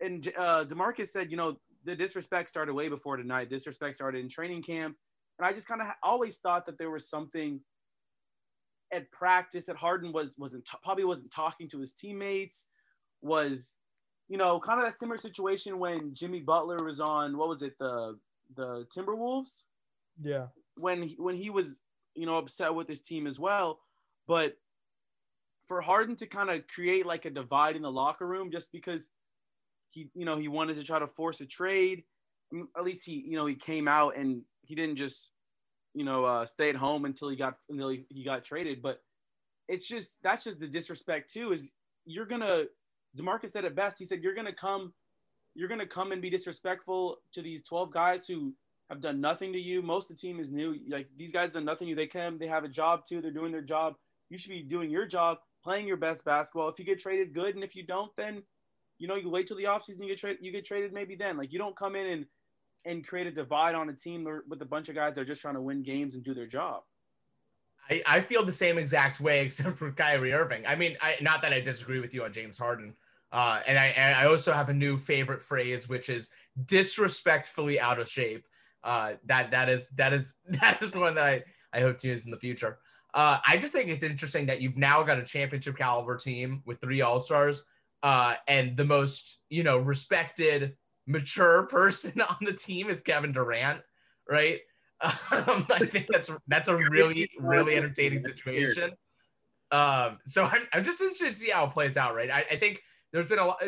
And uh, DeMarcus said, you know, the disrespect started way before tonight. Disrespect started in training camp, and I just kind of always thought that there was something at practice that Harden was wasn't t- probably wasn't talking to his teammates. Was you know, kind of that similar situation when Jimmy Butler was on what was it the the Timberwolves? Yeah. When he, when he was you know upset with his team as well, but for Harden to kind of create like a divide in the locker room just because he you know he wanted to try to force a trade, at least he you know he came out and he didn't just you know uh, stay at home until he got until he, he got traded, but it's just that's just the disrespect too is you're gonna DeMarcus said it best. He said, "You're gonna come, you're gonna come and be disrespectful to these 12 guys who have done nothing to you. Most of the team is new. Like these guys done nothing to you. They come, they have a job too. They're doing their job. You should be doing your job, playing your best basketball. If you get traded, good, and if you don't, then you know you wait till the offseason. You get traded. You get traded maybe then. Like you don't come in and and create a divide on a team with a bunch of guys that are just trying to win games and do their job. I, I feel the same exact way except for Kyrie Irving. I mean, I, not that I disagree with you on James Harden. Uh, and I and I also have a new favorite phrase, which is disrespectfully out of shape. Uh, that that is that is that is the one that I, I hope to use in the future. Uh, I just think it's interesting that you've now got a championship caliber team with three All Stars, uh, and the most you know respected, mature person on the team is Kevin Durant, right? Um, I think that's that's a really really entertaining situation. Um, so I'm, I'm just interested to see how it plays out, right? I, I think there's been a lot.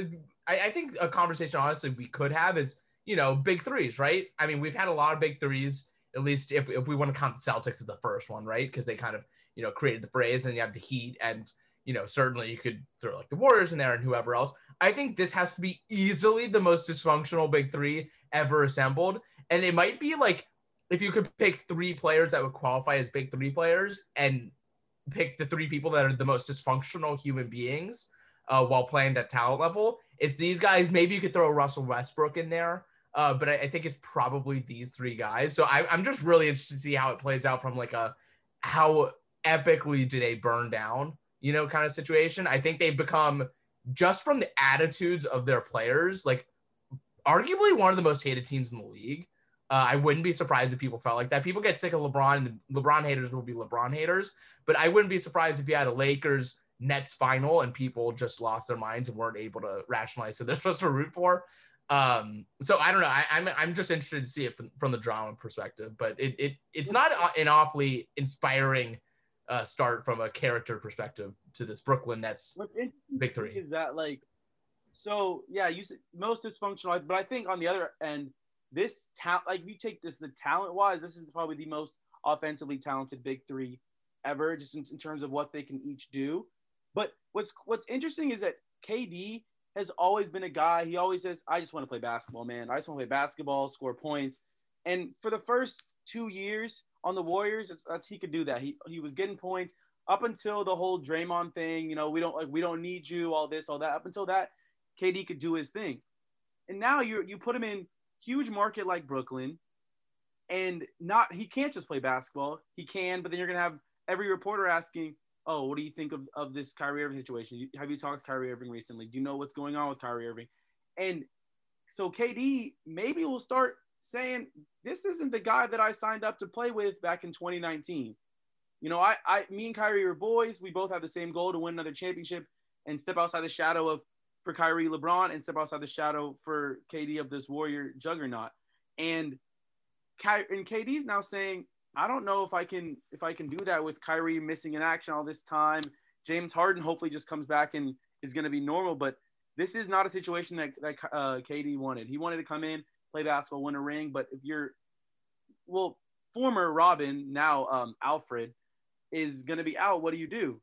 I, I think a conversation, honestly, we could have is you know big threes, right? I mean, we've had a lot of big threes. At least if, if we want to count the Celtics as the first one, right? Because they kind of you know created the phrase, and you have the Heat, and you know certainly you could throw like the Warriors in there and whoever else. I think this has to be easily the most dysfunctional big three ever assembled, and it might be like if you could pick three players that would qualify as big three players and pick the three people that are the most dysfunctional human beings uh, while playing that talent level. It's these guys. Maybe you could throw Russell Westbrook in there, uh, but I, I, think it's probably these three guys. So I, I'm just really interested to see how it plays out from like a how epically do they burn down, you know, kind of situation. I think they've become just from the attitudes of their players, like arguably one of the most hated teams in the league. Uh, I wouldn't be surprised if people felt like that. People get sick of LeBron, and LeBron haters will be LeBron haters. But I wouldn't be surprised if you had a Lakers Nets final and people just lost their minds and weren't able to rationalize who they're supposed to root for. Um, so I don't know. I, am I'm, I'm just interested to see it from, from the drama perspective, but it, it it's not an awfully inspiring uh, start from a character perspective to this Brooklyn Nets What's big three. Is that like, so yeah, you said most dysfunctional, but I think on the other end, this talent, like if you take this the talent wise, this is probably the most offensively talented big three ever, just in, in terms of what they can each do. But what's what's interesting is that KD has always been a guy. He always says, "I just want to play basketball, man. I just want to play basketball, score points." And for the first two years on the Warriors, he could do that. He he was getting points up until the whole Draymond thing. You know, we don't like we don't need you, all this, all that. Up until that, KD could do his thing. And now you you put him in huge market like Brooklyn, and not he can't just play basketball. He can, but then you're gonna have every reporter asking, "Oh, what do you think of, of this Kyrie Irving situation? Have you talked to Kyrie Irving recently? Do you know what's going on with Kyrie Irving?" And so KD maybe will start saying, "This isn't the guy that I signed up to play with back in 2019." You know, I, I, me and Kyrie are boys. We both have the same goal to win another championship and step outside the shadow of for Kyrie LeBron and step outside the shadow for KD of this Warrior juggernaut. And Ky- and KD's now saying, I don't know if I can if I can do that with Kyrie missing in action all this time. James Harden hopefully just comes back and is going to be normal, but this is not a situation that, that uh, KD wanted. He wanted to come in, play basketball, win a ring. But if you're, well, former Robin, now um, Alfred, is going to be out, what do you do?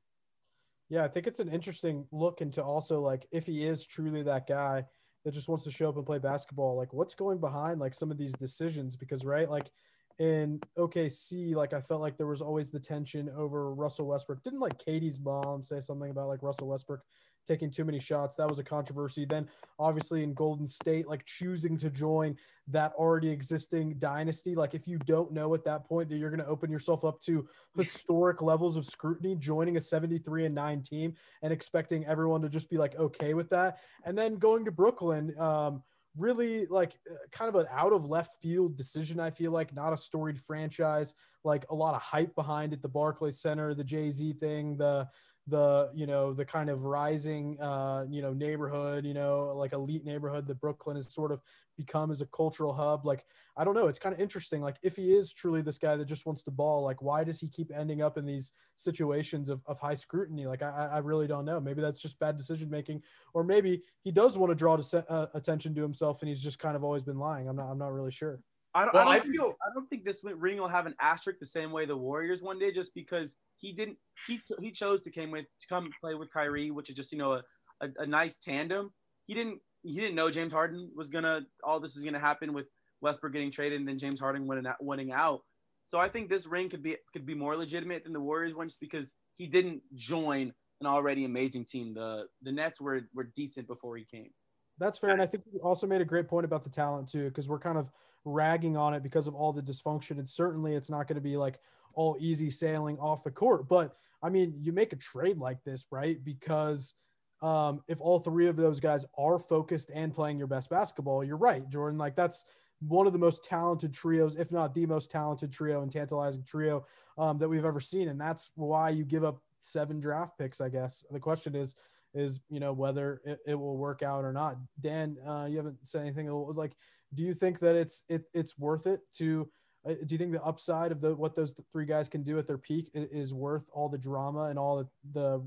Yeah, I think it's an interesting look into also like if he is truly that guy that just wants to show up and play basketball, like what's going behind like some of these decisions because right, like in OKC, like I felt like there was always the tension over Russell Westbrook. Didn't like KD's mom say something about like Russell Westbrook taking too many shots? That was a controversy. Then obviously in Golden State, like choosing to join that already existing dynasty. Like if you don't know at that point that you're going to open yourself up to historic levels of scrutiny, joining a 73 and 9 team and expecting everyone to just be like okay with that. And then going to Brooklyn, um, really like uh, kind of an out of left field decision. I feel like not a storied franchise, like a lot of hype behind it. The Barclays Center, the Jay Z thing, the the you know the kind of rising uh you know neighborhood you know like elite neighborhood that brooklyn has sort of become as a cultural hub. Like i don't know it's kind of interesting like if he is truly this guy that just wants to ball like why does he keep ending up in these situations of, of high scrutiny? Like I, I really don't know. Maybe that's just bad decision making or maybe he does want to draw to, uh, attention to himself and he's just kind of always been lying. I'm not i'm not really sure I don't, well, I, don't I, feel, I don't think this ring will have an asterisk the same way the Warriors one day, just because he didn't he he chose to came with to come play with Kyrie, which is just you know a, a, a nice tandem. He didn't he didn't know James Harden was gonna all this is gonna happen with Westbrook getting traded and then James Harden winning out, winning out. So I think this ring could be could be more legitimate than the Warriors one, just because he didn't join an already amazing team. The the Nets were were decent before he came. That's fair. And I think you also made a great point about the talent too, because we're kind of ragging on it because of all the dysfunction. And certainly it's not going to be like all easy sailing off the court. But I mean, you make a trade like this, right? Because um, if all three of those guys are focused and playing your best basketball, you're right, Jordan. Like that's one of the most talented trios, if not the most talented trio and tantalizing trio um, that we've ever seen. And that's why you give up seven draft picks, I guess. The question is, is you know whether it, it will work out or not. Dan, uh, you haven't said anything. Like, do you think that it's it, it's worth it to? Uh, do you think the upside of the what those three guys can do at their peak is, is worth all the drama and all the,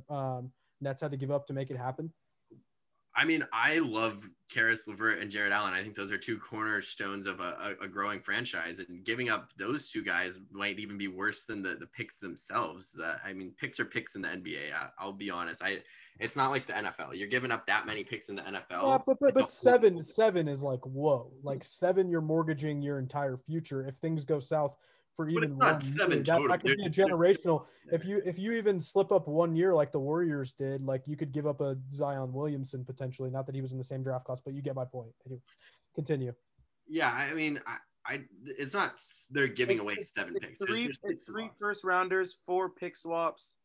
the um, Nets had to give up to make it happen? I mean, I love Caris LeVert and Jarrett Allen. I think those are two cornerstones of a, a, growing franchise, and giving up those two guys might even be worse than the, the picks themselves. Uh, I mean, picks are picks in the NBA. I, will be honest. I it's not like the NFL. You're giving up that many picks in the NFL. Yeah, but but, but seven seven is like whoa, like seven. You're mortgaging your entire future if things go south for even one seven year. That, that could be generational. If you if you even slip up one year like the Warriors did, like you could give up a Zion Williamson potentially. Not that he was in the same draft class, but you get my point. Anyway, continue. Yeah, I mean, I, I it's not they're giving away seven it's picks. Three, there's, there's it's three first rounders, four pick swaps,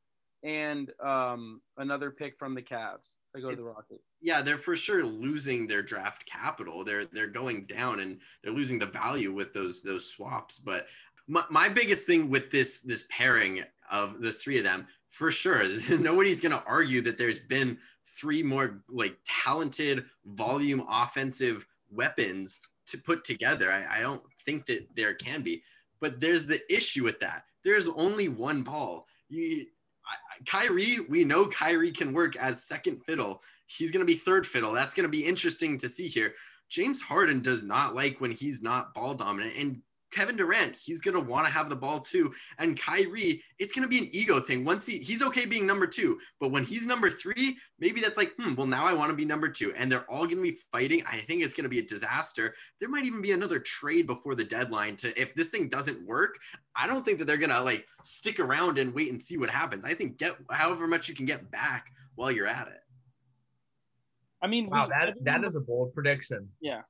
and um another pick from the Cavs. I go to the Rockets. Yeah, they're for sure losing their draft capital. They're they're going down and they're losing the value with those those swaps. But my, my biggest thing with this this pairing of the three of them for sure. Nobody's going to argue that there's been three more like talented volume offensive weapons to put together. I, I don't think that there can be, but there's the issue with that. There's only one ball. You, Kyrie, we know Kyrie can work as second fiddle. He's going to be third fiddle. That's going to be interesting to see here. James Harden does not like when he's not ball dominant. And Kevin Durant, he's gonna want to have the ball too. And Kyrie, it's gonna be an ego thing. Once he he's okay being number two, but when he's number three, maybe that's like, hmm, well, now I want to be number two. And they're all gonna be fighting. I think it's gonna be a disaster. There might even be another trade before the deadline to if this thing doesn't work. I don't think that they're gonna like stick around and wait and see what happens. I think get however much you can get back while you're at it. I mean, Wow, we- that that is a bold prediction. yeah.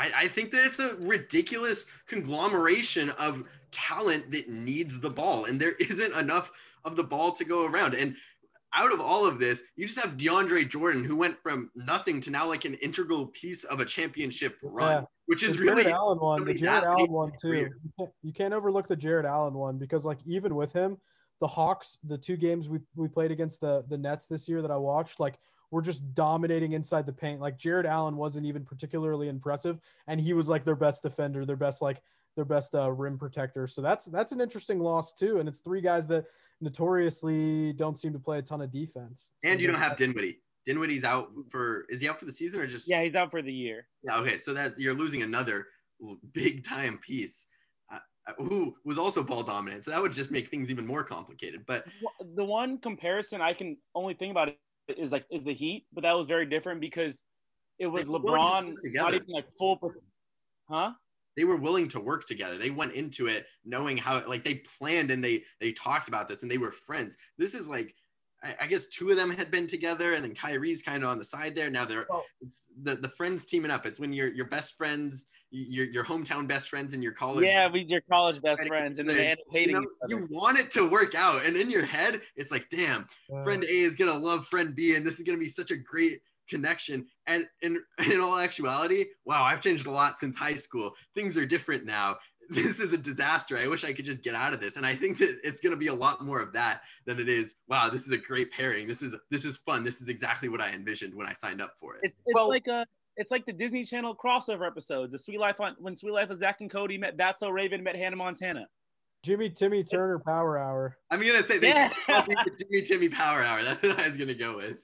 I, I think that it's a ridiculous conglomeration of talent that needs the ball, and there isn't enough of the ball to go around. And out of all of this, you just have DeAndre Jordan, who went from nothing to now like an integral piece of a championship run, Yeah. which is the Jared really Allen one. The Jarrett Allen one too. career. You can't, you can't overlook the Jarrett Allen one because like even with him, the Hawks, the two games we we played against the the Nets this year that I watched, like we're just dominating inside the paint. Like Jarrett Allen wasn't even particularly impressive, and he was like their best defender, their best like their best uh, rim protector. So that's that's an interesting loss too, and it's three guys that notoriously don't seem to play a ton of defense. So and you don't have Dinwiddie. Dinwiddie's out for is he out for the season or just Yeah, he's out for the year. Yeah, okay, so that you're losing another big time piece uh, who was also ball dominant. So that would just make things even more complicated. But The one comparison I can only think about it is like is the Heat, but that was very different because it was They were willing to LeBron not even like full. Huh? they were willing to work together. They went into it knowing how like they planned and they they talked about this and they were friends. This is like I, I guess two of them had been together and then Kyrie's kind of on the side there. Now they're Well- it's the the friends teaming up. It's when your your best friends, your your hometown best friends and your college. Yeah, we your college best friends, and then they- end up You, know, you want it to work out, and in your head, it's like, damn, friend A is gonna love friend B, and this is gonna be such a great connection. And in in all actuality, wow, I've changed a lot since high school. Things are different now. This is a disaster. I wish I could just get out of this. And I think that it's gonna be a lot more of that than it is. Wow, this is a great pairing. This is this is fun. This is exactly what I envisioned when I signed up for it. It's it's Well- like a it's like the Disney Channel crossover episodes. The Sweet Life on when Sweet Life of Zach and Cody met That's So Raven met Hannah Montana. Jimmy Timmy Turner Power Hour. I'm gonna say they Yeah. the Jimmy Timmy Power Hour. That's what I was gonna go with.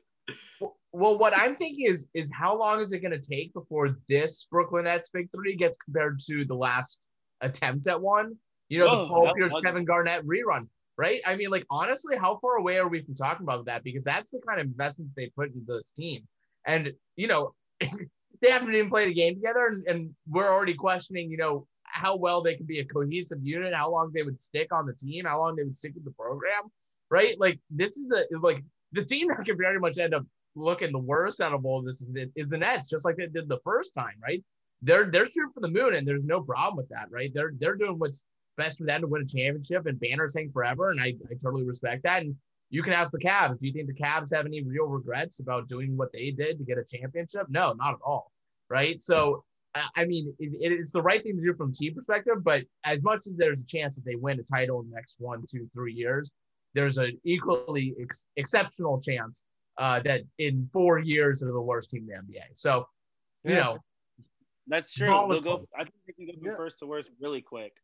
Well, what I'm thinking is is how long is it going to take before this Brooklyn Nets big three gets compared to the last attempt at one? You know, Whoa, the oh, Paul Pierce, Kevin Garnett rerun, right? I mean, like honestly, how far away are we from talking about that? Because that's the kind of investment they put into this team, and you know, they haven't even played a game together, and, and we're already questioning, you know, how well they can be a cohesive unit, how long they would stick on the team, how long they would stick with the program, right? Like this is a like the team that could very much end up looking the worst out of all this is the, is the Nets, just like they did the first time, right? They're they're shooting for the moon, and there's no problem with that, right? They're they're doing what's best for them to win a championship, and banners hang forever, and I, I totally respect that. And you can ask the Cavs, do you think the Cavs have any real regrets about doing what they did to get a championship? No, not at all, right? So I- mean, it, it's the right thing to do from team perspective, but as much as there's a chance that they win a title in the next one, two, three years, there's an equally ex- exceptional chance uh, that in four years they're the worst team in the NBA. So, you Yeah. know, That's true. They'll go. I think they can go from Yeah. first to worst really quick.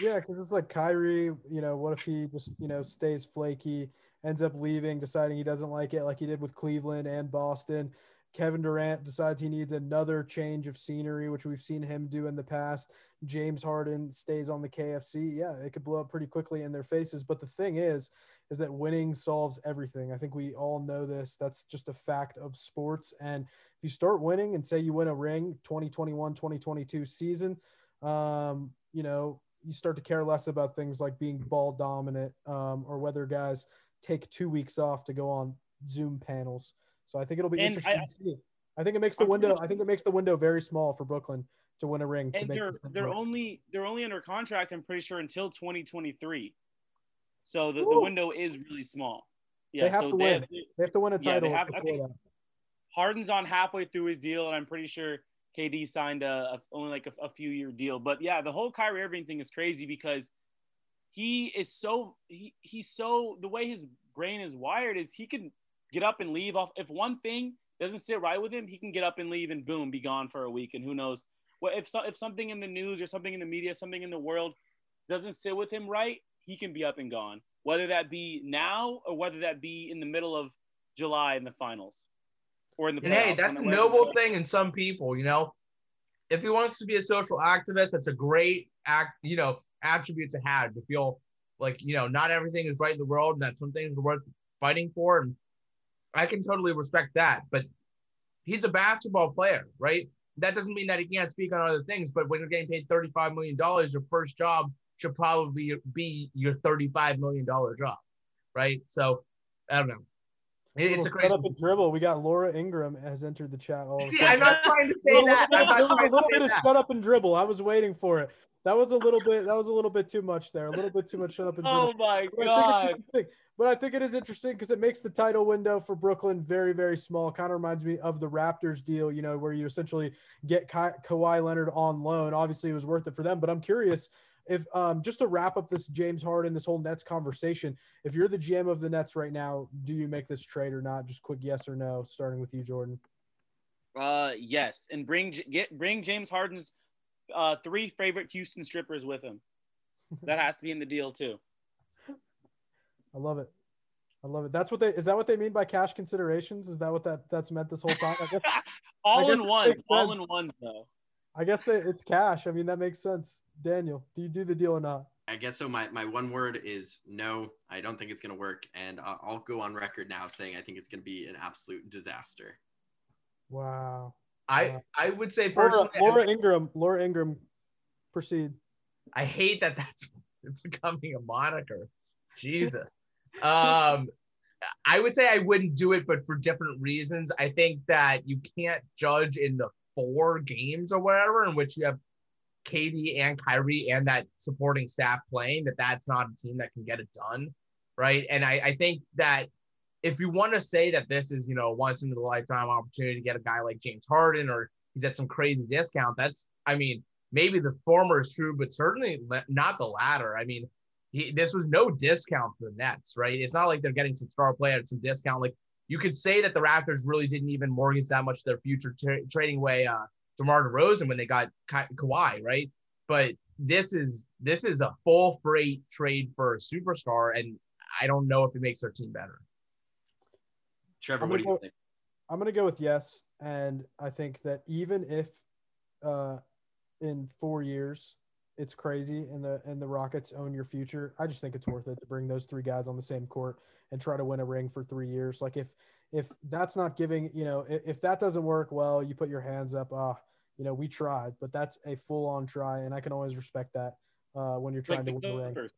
Yeah, because it's like Kyrie, you know, what if he just, you know, stays flaky, ends up leaving, deciding he doesn't like it, like he did with Cleveland and Boston. Kevin Durant decides he needs another change of scenery, which we've seen him do in the past. James Harden stays on the KFC. Yeah, it could blow up pretty quickly in their faces. But the thing is, is that winning solves everything. I think we all know this. That's just a fact of sports. And if you start winning and say you win a ring 2021, 2022 season, um, you know, you start to care less about things like being ball dominant um, or whether guys take two weeks off to go on Zoom panels. So I think it'll be And interesting I- to see. I think it makes the I'm window. I think it makes the window very small for Brooklyn to win a ring. to And make they're they're work. only they're only under contract. I'm pretty sure until 2023. So the, the window is really small. Yeah, They have so to they win. have- They have to win a Yeah, title have- think- that. Harden's on halfway through his deal, and I'm pretty sure KD signed a, a only like a, a few year deal. But yeah, the whole Kyrie Irving thing is crazy because he is so he, he's so the way his brain is wired is he can get up and leave off if one thing doesn't sit right with him, he can get up and leave and boom, be gone for a week. And who knows what if so, if something in the news or something in the media, something in the world doesn't sit with him right, he can be up and gone. Whether that be now or whether that be in the middle of July in the finals or in the And hey, that's a noble thing in some people, you know. If he wants to be a social activist, that's a great act, you know, attribute to have to feel like, you know, not everything is right in the world and that some things are worth fighting for. And I can totally respect that. But he's a basketball player, right? That doesn't mean that he can't speak on other things. But when you're getting paid $35 million, your first job should probably be your $35 million job, right? So I don't know. It- It's a great. up dribble. We got Laura Ingraham has entered the chat. All See. I'm not trying to say There was a that. little I'm bit- not there was a little bit of that. shut up and dribble. I was waiting for it. That was a little bit. That was a little bit too much there. A little bit too much shut up and dribble. Oh my But I god. think it's interesting. But I think it is interesting because it makes the title window for Brooklyn very, very small. Kind of reminds me of the Raptors deal, you know, where you essentially get Ka- Kawhi Leonard on loan. Obviously, it was worth it for them. But I'm curious if, um, just to wrap up this James Harden, this whole Nets conversation, if you're the GM of the Nets right now, do you make this trade or not? Just quick yes or no, starting with you, Jordan. Uh, yes, and bring get bring James Harden's uh, three favorite Houston strippers with him. That has to be in the deal too. I love it. I love it. That's what they is that what they mean by cash considerations? Is that what that that's meant this whole time? I guess all guess in one, all in one though. I guess that it's cash. I mean, that makes sense. Daniel, do you do the deal or not? I guess so. My, my one word is no. I don't think it's going to work. And I'll, I'll go on record now saying I think it's going to be an absolute disaster. Wow. I I would say Laura, personally, Laura Ingraham, Laura Ingraham, proceed. I hate that that's becoming a moniker. Jesus. um, I would say I wouldn't do it, but for different reasons. I think that you can't judge in the four games or whatever in which you have KD and Kyrie and that supporting staff playing that that's not a team that can get it done, right? And I, I think that if you want to say that this is you know once in a lifetime opportunity to get a guy like James Harden or he's at some crazy discount, that's I mean maybe the former is true, but certainly not the latter. I mean, he, this was no discount for the Nets, right? It's not like they're getting some star player at some discount. Like you could say that the Raptors really didn't even mortgage that much their future tra- trading away uh, DeMar DeRozan when they got Ka- Kawhi, right? But this is this is a full freight trade for a superstar, and I don't know if it makes their team better. Trevor, I'm what do gonna you go- think? I'm gonna go with yes, and I think that even if uh, in four years it's crazy and the and the Rockets own your future, I just think it's worth it to bring those three guys on the same court and try to win a ring for three years. Like if if that's not giving, you know, if, if that doesn't work, well, you put your hands up. Ah, you know, we tried, but that's a full on try, and I can always respect that uh, when you're trying Like the to win a ring.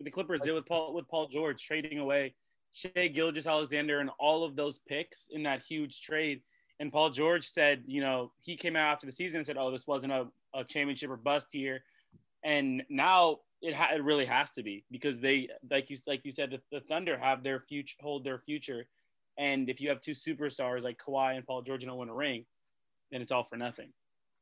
The Clippers did with Paul with Paul George trading away Shai Gilgeous-Alexander and all of those picks in that huge trade. And Paul George said, you know, he came out after the season and said, "Oh, this wasn't a, a championship or bust year," and now it, ha- it really has to be because they, like you like you said, the, the Thunder have their future, hold their future, and if you have two superstars like Kawhi and Paul George and don't win a ring, then it's all for nothing.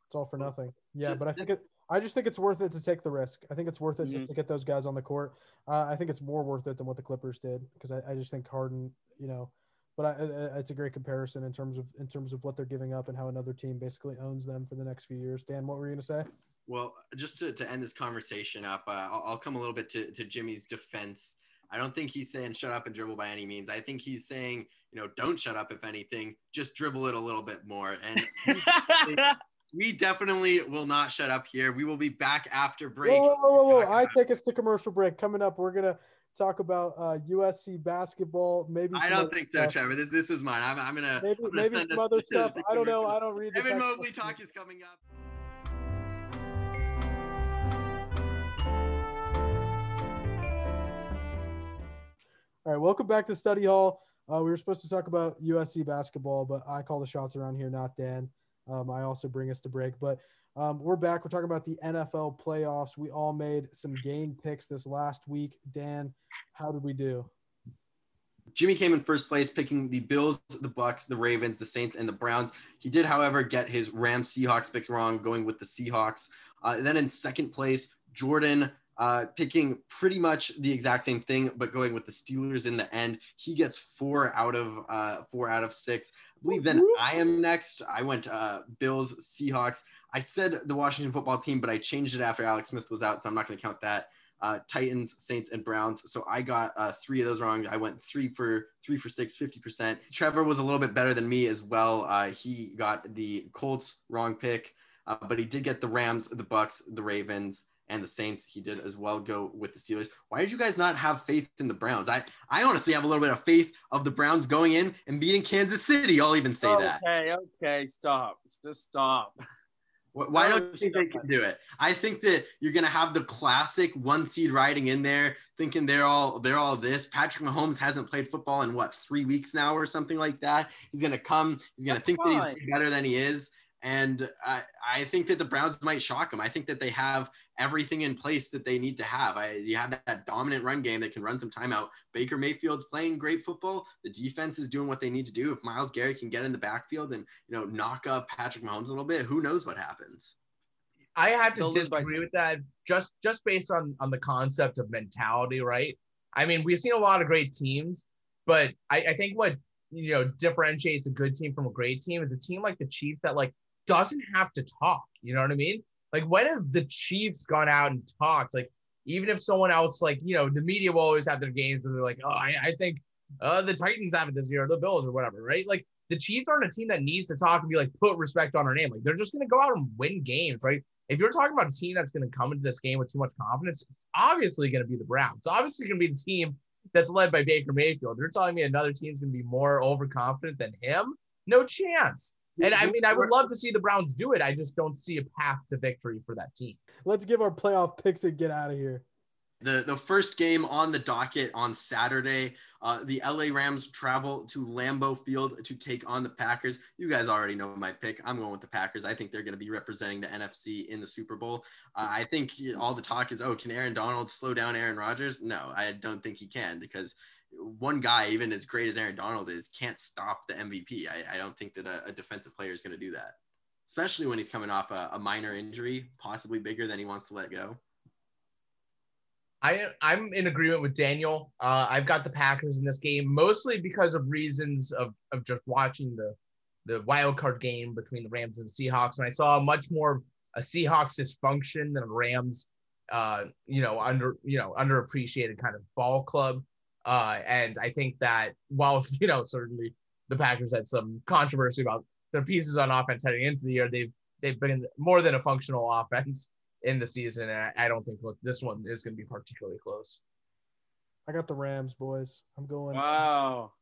It's all for nothing. Yeah, but I think it. I just think it's worth it to take the risk. I think it's worth it Mhm. just to get those guys on the court. Uh, I think it's more worth it than what the Clippers did because I, I just think Harden, you know, but I, I, it's a great comparison in terms of in terms of what they're giving up and how another team basically owns them for the next few years. Dan, what were you gonna say? Well, just to, to end this conversation up, uh, I'll, I'll come a little bit to, to Jimmy's defense. I don't think he's saying shut up and dribble by any means. I think he's saying, you know, don't shut up if anything, just dribble it a little bit more. And we definitely will not shut up here. We will be back after break. Whoa, whoa, whoa, whoa! I take us to commercial break. Coming up, we're gonna talk about uh, USC basketball. Maybe I don't think so, stuff. Trevor. This, this is mine. I'm, I'm gonna Maybe I'm gonna maybe some other stuff. I don't know. I don't read Evan Mobley talk is coming up. All right, welcome back to Study Hall. Uh, we were supposed to talk about USC basketball, but I call the shots around here, not Dan. Um, I also bring us to break, but um, we're back. We're talking about the NFL playoffs. We all made some game picks this last week. Dan, how did we do? Jimmy came in first place, picking the Bills, the Bucks, the Ravens, the Saints, and the Browns. He did, however, get his Rams Seahawks pick wrong, going with the Seahawks. Uh, then in second place, Jordan uh, picking pretty much the exact same thing, but going with the Steelers in the end. He gets four out of uh, four out of six. I believe then I am next. I went uh, Bills, Seahawks. I said the Washington football team, but I changed it after Alex Smith was out, so I'm not going to count that. Uh, Titans, Saints, and Browns. So I got uh, three of those wrong. I went three for three for six, 50%. Trevor was a little bit better than me as well. Uh, he got the Colts wrong pick, uh, but he did get the Rams, the Bucks, the Ravens, and the Saints. He did as well go with the Steelers. Why did you guys not have faith in the Browns? I, I honestly have a little bit of faith of the Browns going in and beating Kansas City. I'll even say okay, that. Okay, okay, stop. Just stop. Why don't you think they can do it? I think that you're gonna have the classic one seed riding in there, thinking they're all they're all this. Patrick Mahomes hasn't played football in what three weeks now or something like that. He's gonna come. He's gonna That's think fine. that he's better than he is, and I I think that the Browns might shock them. I think that they have everything in place that they need to have. I you have that, that dominant run game that can run some timeout. Baker Mayfield's playing great football. The defense is doing what they need to do. If Myles Garrett can get in the backfield and you know knock up Patrick Mahomes a little bit, who knows what happens. I have to They'll lose by disagree with that just just based on on the concept of mentality, right? I mean, we've seen a lot of great teams, but I, I think what you know differentiates a good team from a great team is a team like the Chiefs that like doesn't have to talk. You know what I mean? Like when have the Chiefs gone out and talked? Like even if someone else, like you know, the media will always have their games where they're like, oh, I, I think uh, the Titans have it this year, or the Bills or whatever, right? Like the Chiefs aren't a team that needs to talk and be like put respect on our name. Like they're just gonna go out and win games, right? If you're talking about a team that's going to come into this game with too much confidence, it's obviously going to be the Browns. It's obviously going to be the team that's led by Baker Mayfield. You're telling me another team's going to be more overconfident than him? No chance. And I mean, I would love to see the Browns do it. I just don't see a path to victory for that team. Let's give our playoff picks and get out of here. The, the first game on the docket on Saturday, uh, the LA Rams travel to Lambeau Field to take on the Packers. You guys already know my pick. I'm going with the Packers. I think they're going to be representing the NFC in the Super Bowl. Uh, I think all the talk is, oh, can Aaron Donald slow down Aaron Rodgers? No, I don't think he can because one guy, even as great as Aaron Donald is, can't stop the MVP. I, I don't think that a, a defensive player is going to do that, especially when he's coming off a, a minor injury, possibly bigger than he wants to let go. I I'm in agreement with Daniel. Uh, I've got the Packers in this game mostly because of reasons of of just watching the the wild card game between the Rams and the Seahawks, and I saw much more a Seahawks dysfunction than a Rams, uh, you know, under you know underappreciated kind of ball club. Uh, and I think that while you know certainly the Packers had some controversy about their pieces on offense heading into the year, they've they've been more than a functional offense in the season. And I, I don't think look this one is going to be particularly close. I got the Rams, boys. I'm going. Wow.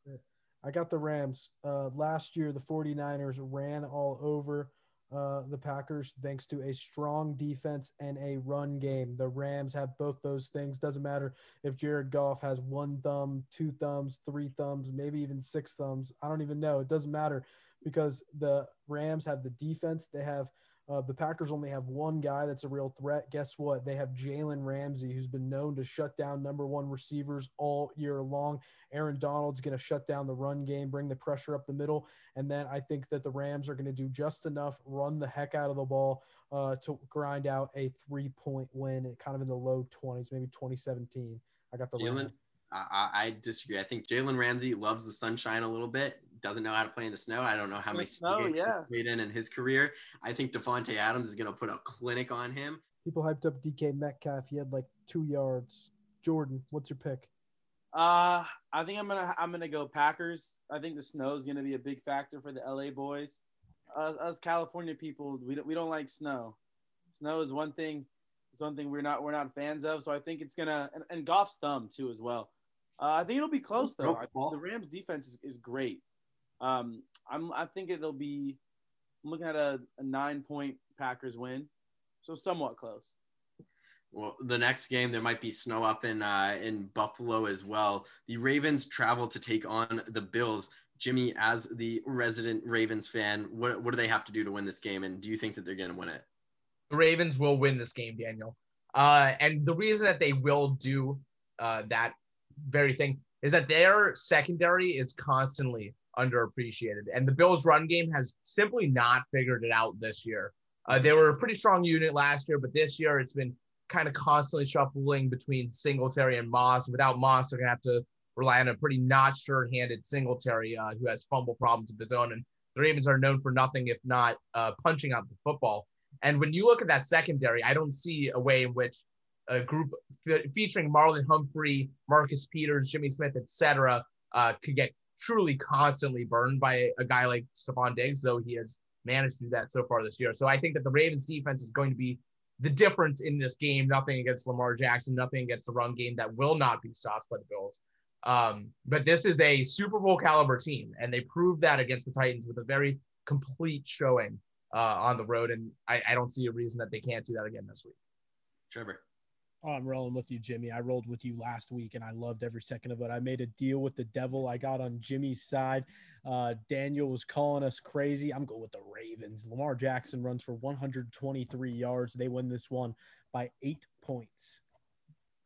I got the Rams. Uh, last year, the 49ers ran all over uh, the Packers thanks to a strong defense and a run game. The Rams have both those things. Doesn't matter if Jared Goff has one thumb, two thumbs, three thumbs, maybe even six thumbs. I don't even know. It doesn't matter because the Rams have the defense. They have uh, the Packers only have one guy that's a real threat. Guess what? They have Jalen Ramsey, who's been known to shut down number one receivers all year long. Aaron Donald's going to shut down the run game, bring the pressure up the middle. And then I think that the Rams are going to do just enough, run the heck out of the ball uh, to grind out a three point win, kind of in the low 20s, maybe 2017. I got the Jalen. I, I disagree. I think Jalen Ramsey loves the sunshine a little bit. Doesn't know how to play in the snow. I don't know how The many snow, games he's yeah. played in in his career. I think Davante Adams is going to put a clinic on him. People hyped up DK Metcalf. He had like two yards. Jordan, what's your pick? Uh, I think I'm gonna I'm gonna go Packers. I think the snow is gonna be a big factor for the LA boys. Uh, us California people, we don't we don't like snow. Snow is one thing. It's one thing we're not we're not fans of. So I think it's gonna and, and Goff's thumb too as well. Uh, I think it'll be close though. I, the Rams defense is, is great. Um, I'm I think it'll be. I'm looking at a, a nine point Packers win, so somewhat close. Well, the next game there might be snow up in uh, in Buffalo as well. The Ravens travel to take on the Bills. Jimmy, as the resident Ravens fan, what what do they have to do to win this game? And do you think that they're going to win it? The Ravens will win this game, Daniel. Uh, and the reason that they will do uh, that very thing is that their secondary is constantly underappreciated, and the Bills' run game has simply not figured it out this year. Uh, they were a pretty strong unit last year, but this year it's been kind of constantly shuffling between Singletary and Moss. Without Moss, they're gonna have to rely on a pretty not sure-handed Singletary uh, who has fumble problems of his own. And the Ravens are known for nothing if not uh, punching out the football. And when you look at that secondary, I don't see a way in which a group featuring Marlon Humphrey, Marcus Peters, Jimmy Smith, etc., uh, could get truly constantly burned by a guy like Stefon Diggs, though he has managed to do that so far this year. So I think that the Ravens defense is going to be the difference in this game. Nothing against Lamar Jackson, nothing against the run game that will not be stopped by the Bills. Um, but this is a Super Bowl caliber team, and they proved that against the Titans with a very complete showing uh, on the road. And I, I don't see a reason that they can't do that again this week. Trevor. Oh, I'm rolling with you, Jimmy. I rolled with you last week and I loved every second of it. I made a deal with the devil. I got on Jimmy's side. Uh, Daniel was calling us crazy. I'm going with the Ravens. Lamar Jackson runs for 123 yards. They win this one by eight points.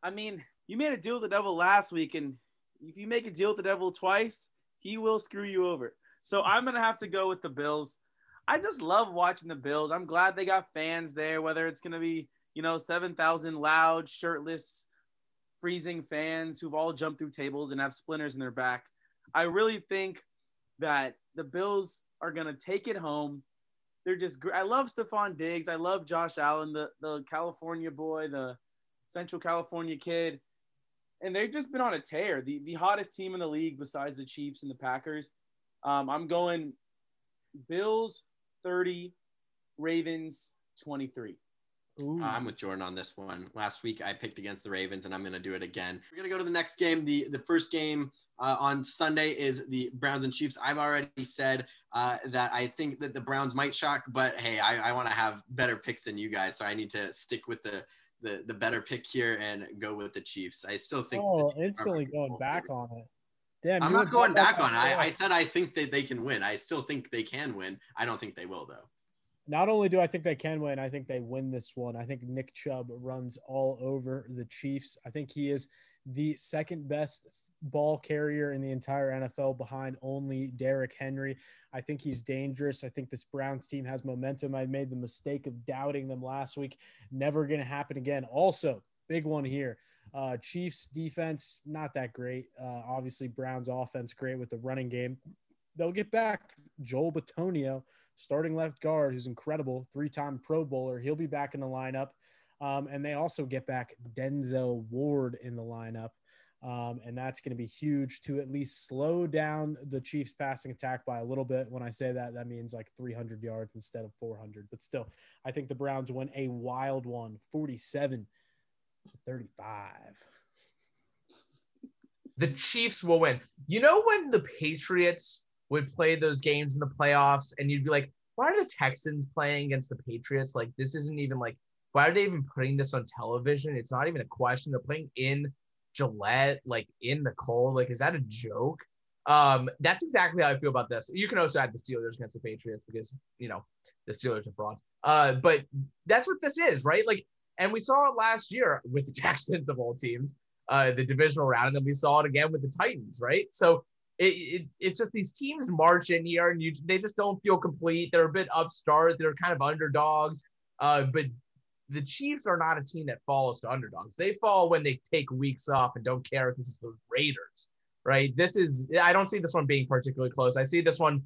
I mean, you made a deal with the devil last week, and if you make a deal with the devil twice, he will screw you over. So I'm going to have to go with the Bills. I just love watching the Bills. I'm glad they got fans there, whether it's going to be you know, 7,000 loud, shirtless, freezing fans who've all jumped through tables and have splinters in their back. I really think that the Bills are going to take it home. They're just great. I love Stefon Diggs. I love Josh Allen, the, the California boy, the Central California kid. And they've just been on a tear. The, the hottest team in the league besides the Chiefs and the Packers. Um, I'm going Bills 30, Ravens 23. Uh, I'm with Jordan on this one. Last week I picked against the Ravens, and I'm going to do it again. We're going to go to the next game. the The first game uh, on Sunday is the Browns and Chiefs. I've already said uh, that I think that the Browns might shock, but hey, I, I want to have better picks than you guys, so I need to stick with the the, the better pick here and go with the Chiefs. I still think. Oh, instantly going back on it. Damn, I'm not going back on it. I, I said I think that they can win. I still think they can win. I don't think they will though not only do I think they can win, I think they win this one. I think Nick Chubb runs all over the Chiefs. I think he is the second best ball carrier in the entire NFL behind only Derrick Henry. I think he's dangerous. I think this Browns team has momentum. I made the mistake of doubting them last week. Never going to happen again. Also, big one here. Uh, Chiefs defense, not that great. Uh, obviously, Browns offense, great with the running game. They'll get back Joel Bitonio starting left guard, who's incredible, three time Pro Bowler. He'll be back in the lineup. Um, and they also get back Denzel Ward in the lineup. Um, and that's going to be huge to at least slow down the Chiefs' passing attack by a little bit. When I say that, that means like 300 yards instead of 400. But still, I think the Browns win a wild one, 47 to 35. The Chiefs will win. You know when the Patriots would play those games in the playoffs, and you'd be like, why are the Texans playing against the Patriots? Like, this isn't even like, why are they even putting this on television? It's not even a question. They're playing in Gillette, like in the cold. Like, is that a joke? Um, that's exactly how I feel about this. You can also add the Steelers against the Patriots because you know the Steelers are frauds. Uh, but that's what this is, right? Like, and we saw it last year with the Texans of all teams, uh, the divisional round, and then we saw it again with the Titans, right? So it, it, it's just these teams march in here and you they just don't feel complete. They're a bit upstart. They're kind of underdogs. Uh, but the Chiefs are not a team that falls to underdogs. They fall when they take weeks off and don't care if this is the Raiders, right? This is I don't see this one being particularly close. I see this one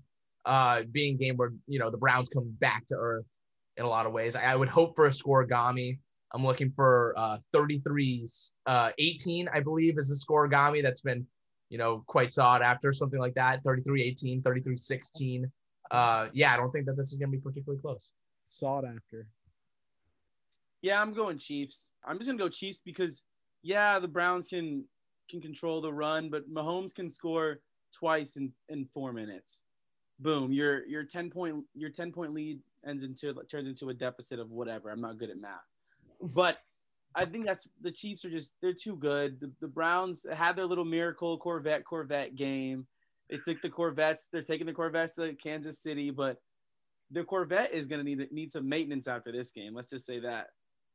uh, being game where you know the Browns come back to earth in a lot of ways. I, I would hope for a scorigami. I'm looking for uh, 33 uh, 18, I believe, is the scorigami that's been you know, quite sought after, something like that 33 18, 33 16. Uh, yeah, I don't think that this is going to be particularly close. Sought after. Yeah, I'm going Chiefs. I'm just going to go Chiefs because, yeah, the Browns can can control the run, but Mahomes can score twice in, in four minutes. Boom, your your 10 point your 10 point lead ends into turns into a deficit of whatever. I'm not good at math. But I think that's the Chiefs are just they're too good. The, the Browns had their little miracle Corvette Corvette game. They took the Corvettes. They're taking the Corvettes to Kansas City, but the Corvette is going to need need some maintenance after this game. Let's just say that.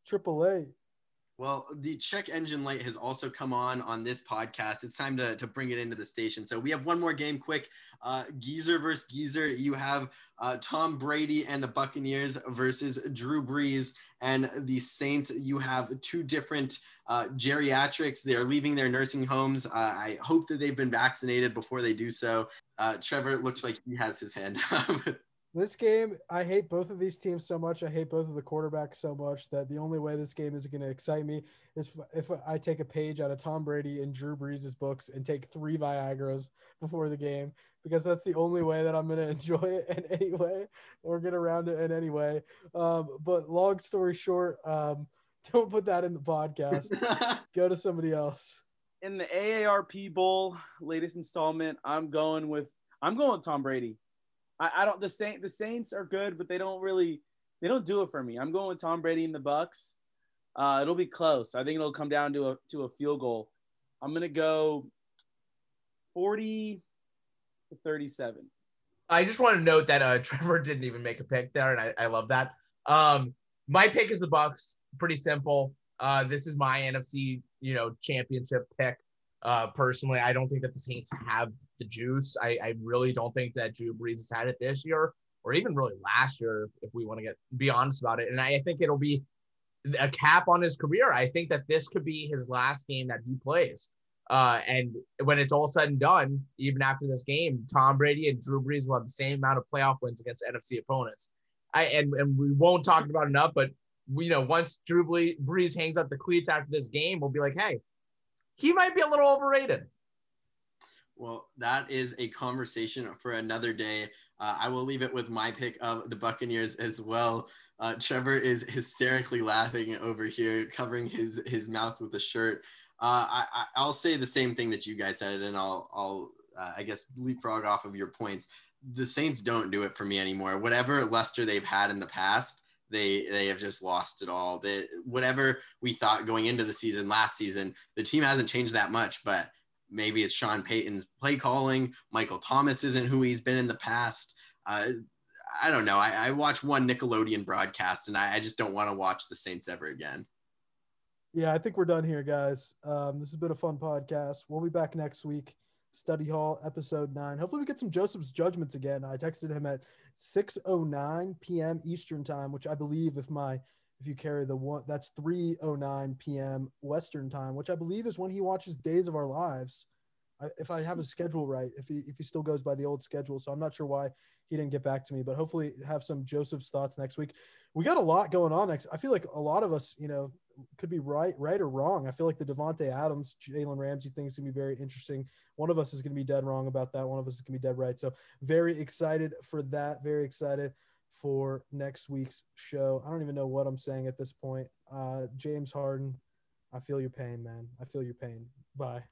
Triple A. Well, the check engine light has also come on on this podcast. It's time to, to bring it into the station. So we have one more game quick. Uh, Geezer versus Geezer. You have uh, Tom Brady and the Buccaneers versus Drew Brees and the Saints. You have two different uh, geriatrics. They're leaving their nursing homes. Uh, I hope that they've been vaccinated before they do so. Uh, Trevor looks like he has his hand up. This game, I hate both of these teams so much. I hate both of the quarterbacks so much that the only way this game is going to excite me is if, if I take a page out of Tom Brady and Drew Brees' books and take three Viagra's before the game because that's the only way that I'm going to enjoy it in any way or get around it in any way. Um, but long story short, um, don't put that in the podcast. Go to somebody else. In the AARP Bowl latest installment, I'm going with I'm going with Tom Brady. I, I don't the Saint the Saints are good, but they don't really they don't do it for me. I'm going with Tom Brady and the Bucks. Uh, it'll be close. I think it'll come down to a to a field goal. I'm gonna go 40 to 37. I just want to note that uh, Trevor didn't even make a pick there, and I, I love that. Um, my pick is the Bucks. Pretty simple. Uh, this is my NFC, you know, championship pick. Uh, personally, I don't think that the Saints have the juice. I, I really don't think that Drew Brees has had it this year, or even really last year, if we want to get be honest about it. And I think it'll be a cap on his career. I think that this could be his last game that he plays. Uh, and when it's all said and done, even after this game, Tom Brady and Drew Brees will have the same amount of playoff wins against NFC opponents. I and, and we won't talk about enough, but you know, once Drew Brees hangs up the cleats after this game, we'll be like, hey, he might be a little overrated. Well, that is a conversation for another day. Uh, I will leave it with my pick of the Buccaneers as well. Uh, Trevor is hysterically laughing over here, covering his his mouth with a shirt. Uh, I, I'll say the same thing that you guys said, and I'll I'll uh, I guess leapfrog off of your points. The Saints don't do it for me anymore. Whatever luster they've had in the past, they they have just lost it all. That whatever we thought going into the season last season, the team hasn't changed that much, but maybe it's Sean Payton's play calling. Michael Thomas isn't who he's been in the past. Uh, I don't know. I, I watched one Nickelodeon broadcast, and I, I just don't want to watch the Saints ever again. Yeah, I think we're done here, guys. Um, this has been a fun podcast. We'll be back next week. Study Hall, episode nine. Hopefully, we get some Joseph's judgments again. I texted him at 6:09 p.m. Eastern time, which I believe, if my if you carry the one, that's 3:09 p.m. Western time, which I believe is when he watches Days of Our Lives. If I have a schedule right, if he if he still goes by the old schedule, so I'm not sure why he didn't get back to me, but hopefully have some Joseph's thoughts next week. We got a lot going on next. I feel like a lot of us, you know, could be right, right or wrong. I feel like the Davante Adams, Jalen Ramsey thing is gonna be very interesting. One of us is gonna be dead wrong about that. One of us is gonna be dead right. So very excited for that. Very excited for next week's show. I don't even know what I'm saying at this point. Uh, James Harden, I feel your pain, man. I feel your pain. Bye.